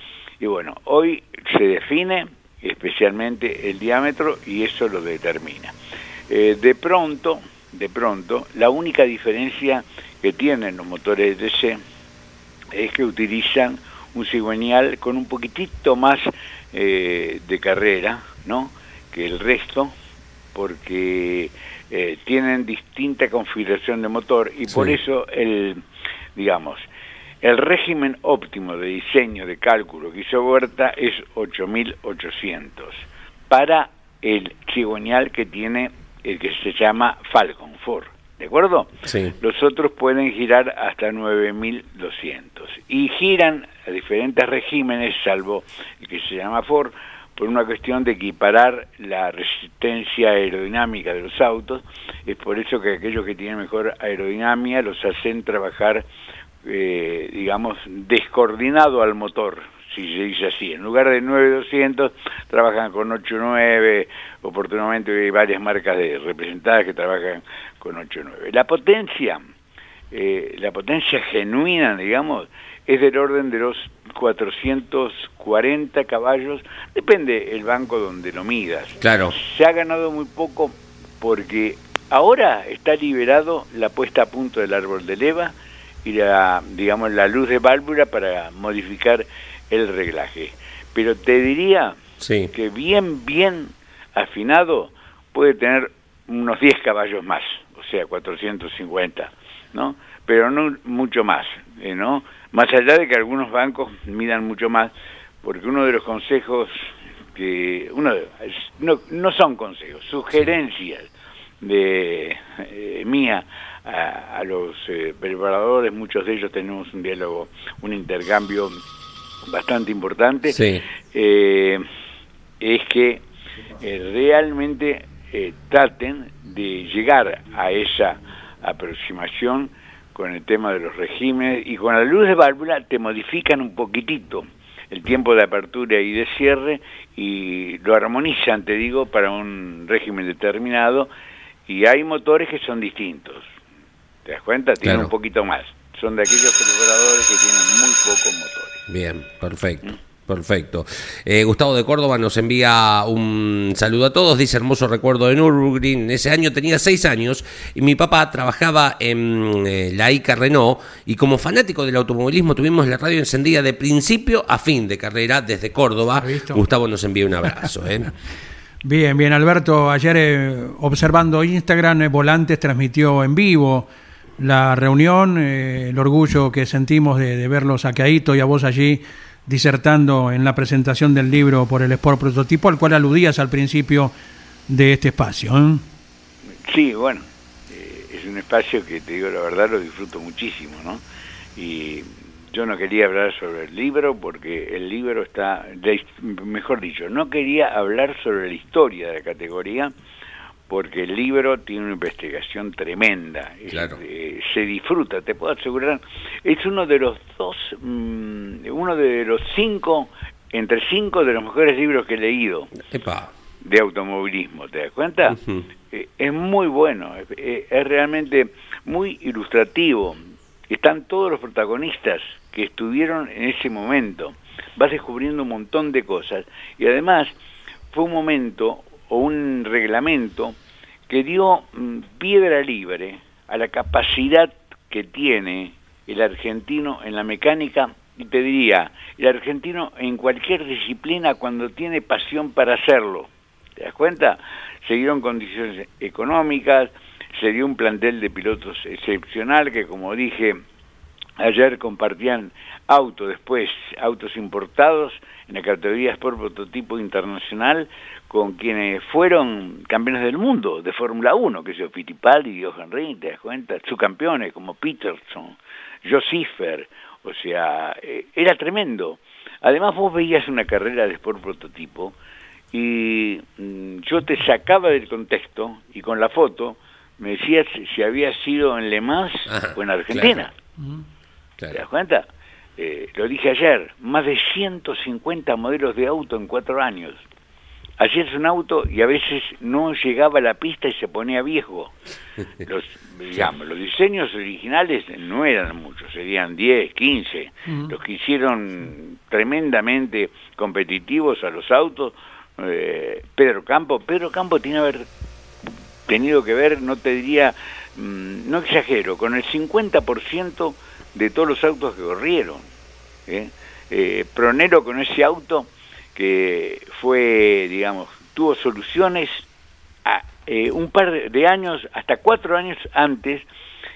y bueno, hoy se define especialmente el diámetro y eso lo determina. De pronto, de pronto, la única diferencia que tienen los motores de DC es que utilizan un cigüeñal con un poquitito más de carrera, ¿no? Que el resto, porque eh, tienen distinta configuración de motor y por eso el, digamos, el régimen óptimo de diseño de cálculo que hizo Huerta es 8800 para el cigüeñal que tiene el que se llama Falcon 4, ¿de acuerdo? Sí. Los otros pueden girar hasta 9200 y giran a diferentes regímenes, salvo el que se llama Ford, por una cuestión de equiparar la resistencia aerodinámica de los autos. Es por eso que aquellos que tienen mejor aerodinámica los hacen trabajar, eh, digamos, descoordinado al motor, si se dice así. En lugar de 9200, trabajan con 89, oportunamente hay varias marcas de representadas que trabajan con 89. La potencia, eh, la potencia genuina, digamos, es del orden de los 440 caballos, depende el banco donde lo midas. Claro. Se ha ganado muy poco porque ahora está liberado la puesta a punto del árbol de leva y la, digamos, la luz de válvula para modificar el reglaje. Pero te diría Sí. que bien, bien afinado puede tener unos 10 caballos más, o sea, 450, ¿no? Pero no mucho más, eh, ¿no? Más allá de que algunos bancos midan mucho más, porque uno de los consejos que, uno de- no, no son consejos, sugerencias de eh, mía a, a los eh, preparadores, muchos de ellos tenemos un diálogo, un intercambio bastante importante, Sí. eh, es que realmente eh, traten de llegar a esa aproximación con el tema de los regímenes y con la luz de válvula te modifican un poquitito el tiempo de apertura y de cierre y lo armonizan, te digo, para un régimen determinado y hay motores que son distintos. ¿Te das cuenta? Tienen Claro. un poquito más. Son de aquellos preparadores que tienen muy pocos motores. Bien, perfecto. Perfecto. Eh, Gustavo de Córdoba nos envía un saludo a todos. Dice hermoso recuerdo de Nürburgring. Ese año tenía seis años y mi papá trabajaba en eh, la ICA Renault y como fanático del automovilismo tuvimos la radio encendida de principio a fin de carrera desde Córdoba. Gustavo nos envía un abrazo. ¿eh? Bien, bien, Alberto. Ayer observando Instagram, Volantes transmitió en vivo la reunión, el orgullo que sentimos de, de verlos a Caíto y a vos allí disertando en la presentación del libro por el Sport Prototipo, al cual aludías al principio de este espacio. ¿eh? Sí, bueno, eh, es un espacio que te digo la verdad lo disfruto muchísimo, ¿no? Y yo no quería hablar sobre el libro porque el libro está, mejor dicho, no quería hablar sobre la historia de la categoría porque el libro tiene una investigación tremenda, Claro. eh, se disfruta, te puedo asegurar, es uno de los dos, mm, uno de los cinco, entre cinco de los mejores libros que he leído Epa. de automovilismo, ¿te das cuenta? Eh, es muy bueno, eh, es realmente muy ilustrativo. Están todos los protagonistas que estuvieron en ese momento. Vas descubriendo un montón de cosas. Y además fue un momento o un reglamento que dio mm, piedra libre a la capacidad que tiene el argentino en la mecánica y te diría, el argentino en cualquier disciplina cuando tiene pasión para hacerlo. ¿Te das cuenta? Se dieron condiciones económicas, se dio un plantel de pilotos excepcional que, como dije, ayer compartían autos, después autos importados en la categoría Sport Prototipo Internacional con quienes fueron campeones del mundo de Fórmula 1, que es Fittipaldi y Johan Rindt, ¿te das cuenta? Subcampeones como Peterson, Josiffer, o sea, eh, era tremendo. Además vos veías una carrera de Sport Prototipo y mm, yo te sacaba del contexto y con la foto me decías si había sido en Le Mans Ajá, o en Argentina. ¿Te Claro. das cuenta? Eh, lo dije ayer, más de 150 modelos de auto en cuatro años. Ayer es un auto y a veces no llegaba a la pista y se ponía viejo. Los, digamos, los diseños originales no eran muchos, serían 10, 15. Los que hicieron tremendamente competitivos a los autos, eh, Pedro Campo. Pedro Campo tiene que haber tenido que ver, no te diría, mm, no exagero, con el 50% de todos los autos que corrieron. ¿eh? Eh, Pronero con ese auto que fue, digamos, tuvo soluciones a, eh, un par de- años, hasta cuatro años antes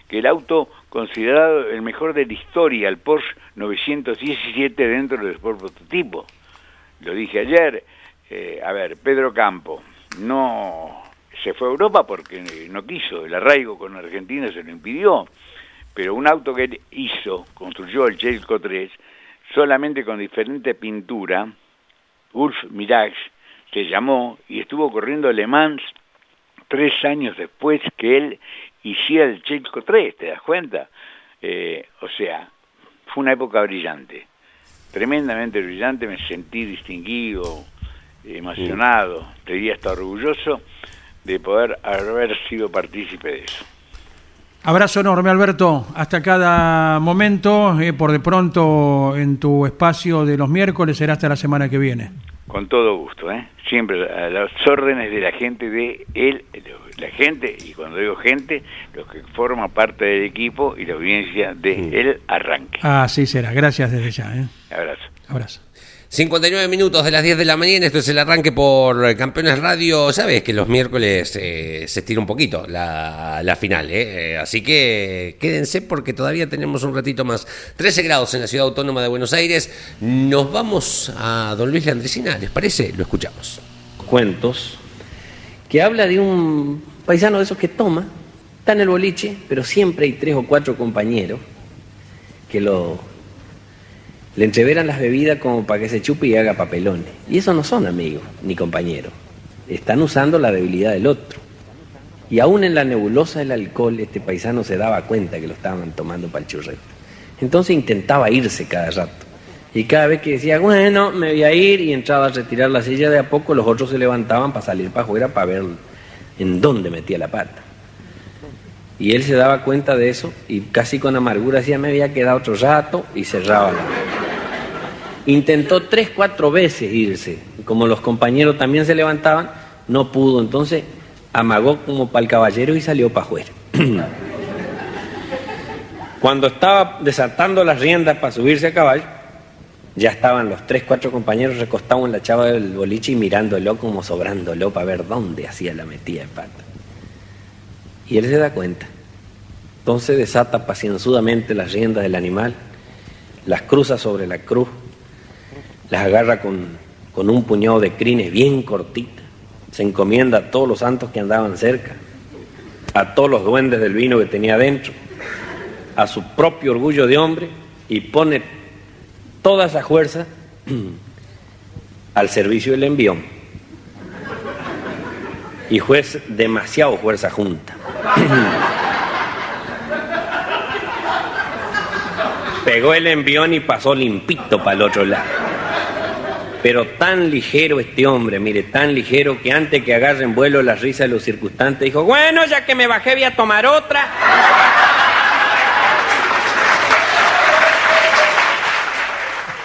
que el auto considerado el mejor de la historia, el Porsche 917 dentro del Sport Prototipo. Lo dije ayer, eh, a ver, Pedro Campo no se fue a Europa porque no quiso, el arraigo con Argentina se lo impidió, pero un auto que él hizo, construyó el Chelco 3, solamente con diferente pintura, Ulf Mirage se llamó y estuvo corriendo Le Mans tres años después que él hiciera el Chelco 3, ¿te das cuenta? Eh, o sea, fue una época brillante, tremendamente brillante, me sentí distinguido, emocionado, te diría hasta orgulloso de poder haber sido partícipe de eso. Abrazo enorme, Alberto. Hasta cada momento. eh, por de pronto, en tu espacio de los miércoles será hasta la semana que viene. Con todo gusto, ¿eh? Siempre a las órdenes de la gente de él, la gente, y cuando digo gente, los que forman parte del equipo y la audiencia de el arranque. Así será. Gracias desde ya. ¿eh? Abrazo. Abrazo. 59 minutos de las 10 de la mañana, esto es el arranque por Campeones Radio. Sabes que los miércoles eh, se estira un poquito la, final, ¿eh? Eh, así que quédense porque todavía tenemos un ratito más. 13 grados en la ciudad autónoma de Buenos Aires. Nos vamos a Don Luis Landricina, ¿les parece? Lo escuchamos. cuentos que habla de un paisano de esos que toma, está en el boliche, pero siempre hay tres o cuatro compañeros que lo le entreveran las bebidas como para que se chupe y haga papelones. Y esos no son amigos ni compañeros. Están usando la debilidad del otro. Y aún en la nebulosa del alcohol, este paisano se daba cuenta que lo estaban tomando para el churrete. Entonces intentaba irse cada rato. Y cada vez que decía, bueno, me voy a ir, y entraba a retirar la silla de a poco, los otros se levantaban para salir para afuera para ver en dónde metía la pata. Y él se daba cuenta de eso y casi con amargura decía, me había quedado otro rato y cerraba la. Intentó tres, cuatro veces irse. Como los compañeros también se levantaban, no pudo. Entonces amagó como para el caballero y salió para afuera. Cuando estaba desatando las riendas para subirse a caballo, ya estaban los tres, cuatro compañeros recostados en la chava del boliche y mirándolo como sobrándolo para ver dónde hacía la metida de pata. Y él se da cuenta. Entonces desata pacienzudamente las riendas del animal, las cruza sobre la cruz, las agarra con, con un puñado de crines bien cortita, se encomienda a todos los santos que andaban cerca, a todos los duendes del vino que tenía adentro, a su propio orgullo de hombre y pone toda esa fuerza al servicio del envión. Y juez demasiado fuerza junta. Pegó el envión y pasó limpito para el otro lado. Pero tan ligero este hombre, mire, tan ligero que antes que agarren vuelo la risa de los circunstantes, dijo, bueno, ya que me bajé voy a tomar otra.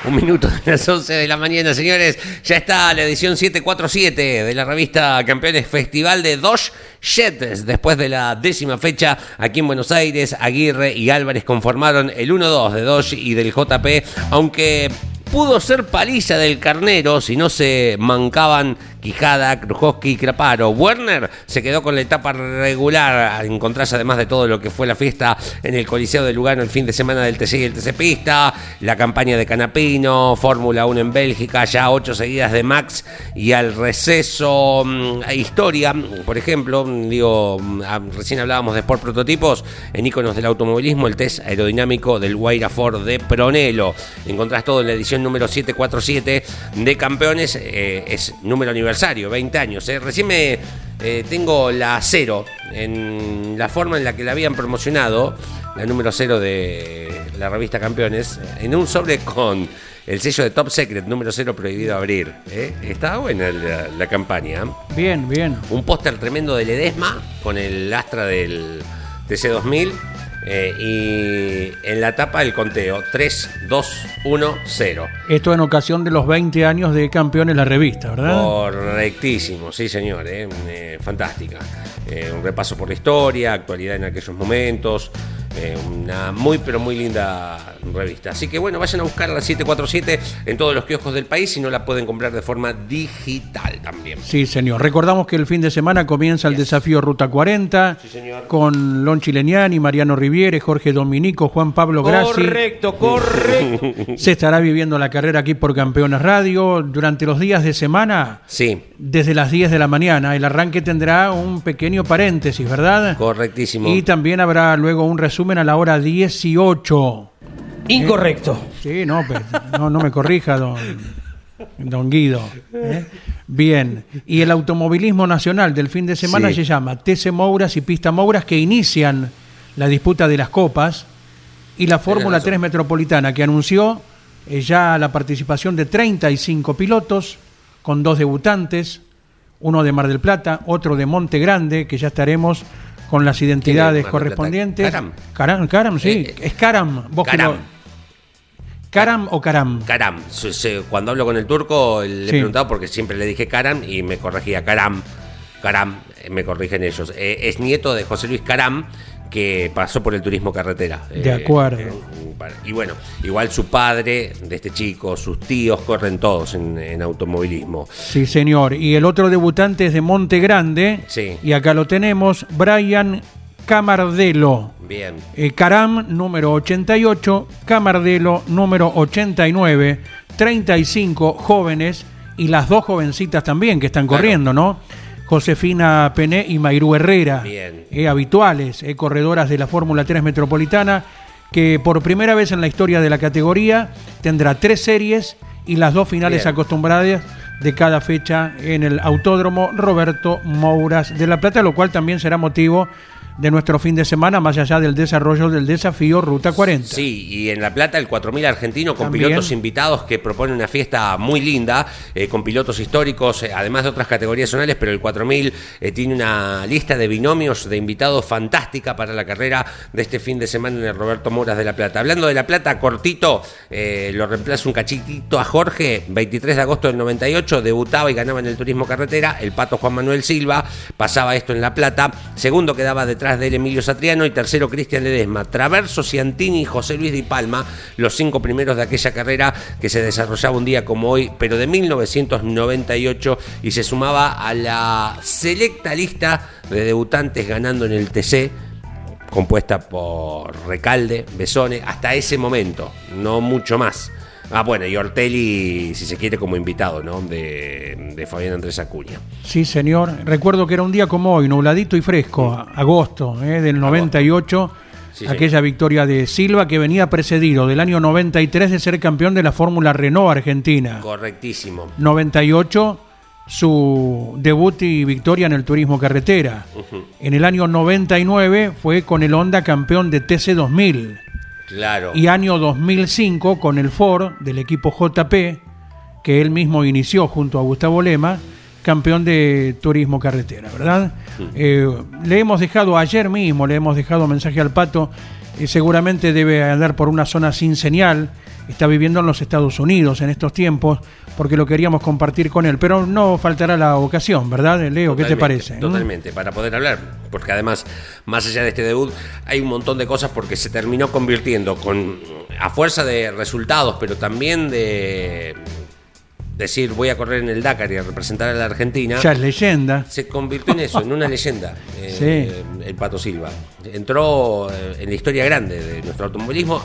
Un minuto de las 11 de la mañana, señores. Ya está la edición 747 de la revista Campeones Festival de Dos Jets. Después de la décima fecha aquí en Buenos Aires, Aguirre y Álvarez conformaron el 1-2 de Dodge y del JP, aunque pudo ser paliza del carnero si no se mancaban Quijada, Krujowski y Craparo. Werner se quedó con la etapa regular, en contraste además de todo lo que fue la fiesta en el Coliseo de Lugano el fin de semana del TC y el TC Pista, la campaña de Canapino, Fórmula 1 en Bélgica, ya ocho seguidas de Max y al receso, mm, historia, por ejemplo, digo, mm, ah, recién hablábamos de Sport Prototipos, en iconos del automovilismo, el test aerodinámico del Guaira Ford de Pronelo. Encontrás todo en la edición número 747 de Campeones, eh, es número aniversario 20 años. ¿eh? Recién me eh, tengo la cero en la forma en la que la habían promocionado, la número cero de la revista Campeones, en un sobre con el sello de Top Secret, número cero prohibido abrir. ¿eh? Estaba buena la, la campaña. Bien, bien. Un póster tremendo de Ledesma con el Astra del TC2000. eh, la tapa el conteo 3, 2, 1, 0. Esto en ocasión de los 20 años de campeones la revista, ¿verdad? Correctísimo, sí señor, eh, eh, fantástica. Eh, un repaso por la historia, actualidad en aquellos momentos, eh, una muy pero muy linda revista. Así que bueno, vayan a buscar la 747 en todos los kioscos del país y no la pueden comprar de forma digital también. Sí, señor. Recordamos que el fin de semana comienza el desafío Ruta 40 Sí, señor. con Lon Chileniani, Mariano Riviere, Jorge Dominico, Juan Pablo Grassi. Correcto, correcto. Se estará viviendo la carrera aquí por Campeones Radio durante los días de semana. Sí, Desde las 10 de la mañana. El arranque tendrá un pequeño paréntesis, ¿verdad? correctísimo. Y también habrá luego un resumen a la hora 18. Incorrecto. Sí, no, pero no, no me corrija, don, don Guido. ¿eh? Bien, y el automovilismo nacional del fin de semana Sí. se llama TC Mouras y Pista Mouras que inician la disputa de las copas y la Fórmula razón. 3 Metropolitana que anunció eh, ya la participación de 35 pilotos con dos debutantes, uno de Mar del Plata, otro de Monte Grande, que ya estaremos con las identidades correspondientes. Caram. Caram, Caram, sí, Eh, es Caram. Vos Caram. ¿Caram o Caram? Karam. Se- Cuando hablo con el turco le he Sí. preguntado porque siempre le dije Karam y me corregía Karam. Karam, eh, me corrigen ellos. Eh, es nieto de José Luis Karam que pasó por el turismo carretera. De acuerdo. para- y bueno, igual su padre de este chico, sus tíos corren todos en, en automovilismo. Sí, señor. Y el otro debutante es de Monte Grande. Sí. Y acá lo tenemos, Brian Camardelo. Bien. Eh, Caram, número 88, Camardelo, número 89, 35 jóvenes y las dos jovencitas también que están Claro. corriendo, ¿no? Josefina Pené y Mayrú Herrera, eh, habituales, eh, corredoras de la Fórmula 3 Metropolitana, que por primera vez en la historia de la categoría tendrá tres series y las dos finales Bien. acostumbradas de cada fecha en el Autódromo Roberto Mouras de La Plata, lo cual también será motivo de nuestro fin de semana, más allá del desarrollo del desafío Ruta 40. Sí, y en La Plata el 4000 argentino con También. pilotos invitados que propone una fiesta muy linda, eh, con pilotos históricos, eh, además de otras categorías zonales, pero el 4000 eh, tiene una lista de binomios de invitados fantástica para la carrera de este fin de semana en el Roberto Moras de La Plata. Hablando de La Plata, cortito, eh, lo reemplaza un cachitito a Jorge, 23 de agosto del 98, debutaba y ganaba en el turismo carretera, el pato Juan Manuel Silva, pasaba esto en La Plata, segundo quedaba detrás de él Emilio Satriano y tercero Cristian Ledesma, Traverso, Ciantini y José Luis Di Palma, los cinco primeros de aquella carrera que se desarrollaba un día como hoy, pero de 1998 y se sumaba a la selecta lista de debutantes ganando en el TC compuesta por Recalde, Besone, hasta ese momento, no mucho más. Ah, bueno, y Ortelli, si se quiere, como invitado, ¿no? De, de Fabián Andrés Acuña. Sí, señor. Recuerdo que era un día como hoy, nubladito y fresco, agosto eh, del 98, Sí, aquella victoria de Silva que venía precedido del año 93 de ser campeón de la Fórmula Renault Argentina. Correctísimo. 98 su debut y victoria en el turismo carretera. En el año 99 fue con el Honda campeón de TC 2000 Claro. y año 2005 con el Ford del equipo JP que él mismo inició junto a Gustavo Lema, campeón de turismo carretera, ¿verdad? Eh, le hemos dejado ayer mismo, le hemos dejado mensaje al pato, eh, seguramente debe andar por una zona sin señal, está viviendo en los Estados Unidos en estos tiempos, porque lo queríamos compartir con él, pero no faltará la ocasión, ¿verdad, Leo? ¿Qué te parece? ¿Mm? Totalmente, para poder hablar. Porque además, más allá de este debut, hay un montón de cosas porque se terminó convirtiendo con a fuerza de resultados, pero también de decir voy a correr en el Dakar y a representar a la Argentina. Ya es leyenda. Se convirtió en eso, en una leyenda, eh, el Pato Silva. Entró eh, en la historia grande de nuestro automovilismo,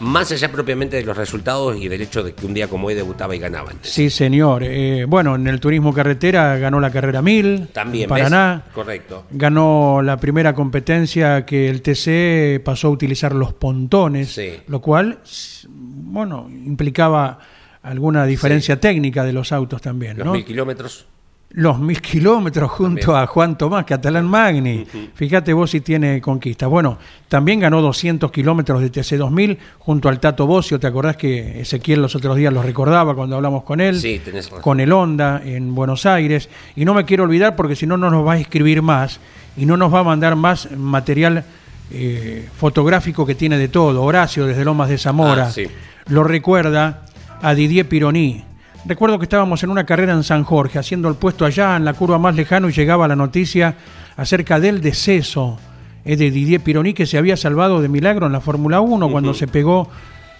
más allá propiamente de los resultados y del hecho de que un día como hoy debutaba y ganaba. Sí, señor. Eh, bueno, en el turismo carretera ganó la carrera 1000 También, en Paraná. ¿ves? Correcto. Ganó la primera competencia que el TC pasó a utilizar los pontones, Sí. lo cual, bueno, implicaba alguna diferencia técnica de los autos también, Los ¿no? mil kilómetros. Los mil kilómetros junto También. a Juan Tomás Catalán Magni. Fíjate vos si tiene conquista. Bueno, también ganó 200 kilómetros de TC2000 junto al Tato Bocio. ¿Te acordás que Ezequiel los otros días lo recordaba cuando hablamos con él? Sí, tenés razón. Con el Honda en Buenos Aires. Y no me quiero olvidar porque si no, no nos va a escribir más y no nos va a mandar más material eh, fotográfico que tiene de todo. Horacio desde Lomas de Zamora Ah, sí. lo recuerda a Didier Pironi. Recuerdo que estábamos en una carrera en San Jorge, haciendo el puesto allá en la curva más lejano y llegaba la noticia acerca del deceso eh, de Didier Pironi que se había salvado de milagro en la Fórmula 1 cuando se pegó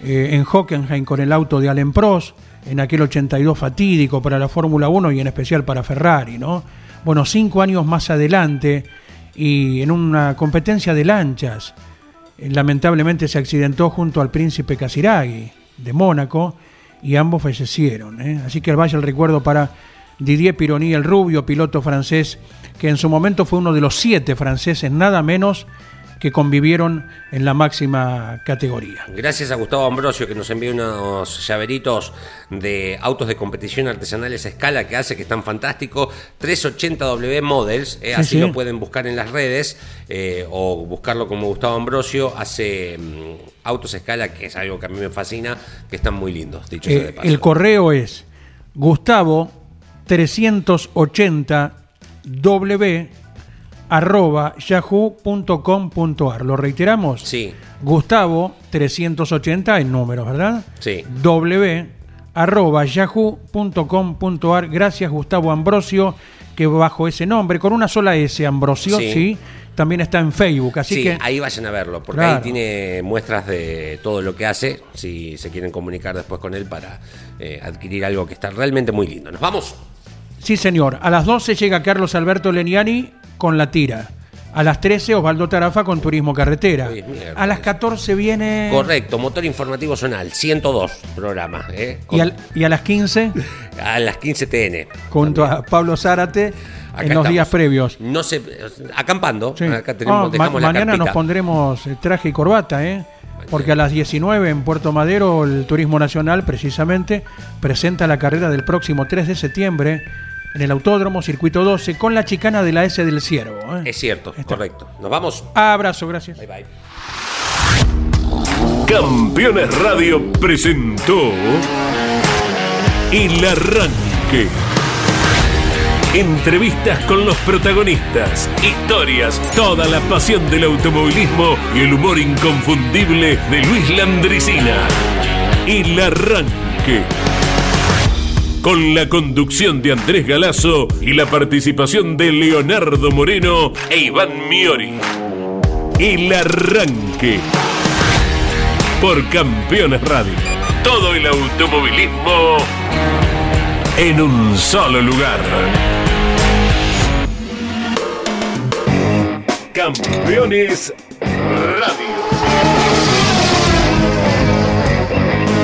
eh, en Hockenheim con el auto de Allen Prost en aquel 82 fatídico para la Fórmula 1 y en especial para Ferrari, ¿no? Bueno, cinco años más adelante y en una competencia de lanchas, lamentablemente se accidentó junto al príncipe Casiraghi de Mónaco y ambos fallecieron. ¿eh? Así que vaya el recuerdo para Didier Pironi, el rubio piloto francés, que en su momento fue uno de los siete franceses, nada menos, que convivieron en la máxima categoría. Gracias a Gustavo Ambrosio que nos envió unos llaveritos de autos de competición artesanales a escala que hace que están fantásticos. 380W Models, eh, Sí, así sí. lo pueden buscar en las redes eh, o buscarlo como Gustavo Ambrosio. Hace mm, autos a escala que es algo que a mí me fascina, que están muy lindos, dicho sea de Eh, paso. el correo es Gustavo 380W arroba yahoo.com.ar. ¿Lo reiteramos? Sí, Gustavo 380 en números, ¿verdad? sí. W arroba yahoo.com.ar. Gracias Gustavo Ambrosio, que bajo ese nombre, con una sola S, Ambrosio, Sí. sí, también está en Facebook. Así sí, que ahí vayan a verlo, porque Claro. ahí tiene muestras de todo lo que hace, si se quieren comunicar después con él para eh, adquirir algo que está realmente muy lindo. ¿Nos vamos? Sí, señor. A las 12 llega Carlos Alberto Leniani con la tira. A las 13 Osvaldo Tarafa con Turismo Carretera. A las 14 viene... Correcto, motor informativo zonal, 102 programas. ¿eh? Y, al- y a las 15 A las 15 TN. junto a Pablo Zárate Acá en los estamos. días previos. No sé, acampando. Sí. Acá tenemos, Ah, ma- dejamos la mañana nos pondremos eh, traje y corbata, ¿eh? Porque a las 19 en Puerto Madero el Turismo Nacional precisamente presenta la carrera del próximo 3 de septiembre en el Autódromo Circuito 12 con la chicana de la S del Ciervo. ¿eh? Es cierto, Está. correcto. Nos vamos. Abrazo, gracias. Bye bye. Campeones Radio presentó El Arranque. Entrevistas con los protagonistas, historias, toda la pasión del automovilismo y el humor inconfundible de Luis Landricina. El Arranque. Con la conducción de Andrés Galazo y la participación de Leonardo Moreno e Iván Miori. El Arranque por Campeones Radio. Todo el automovilismo en un solo lugar. Campeones Radio.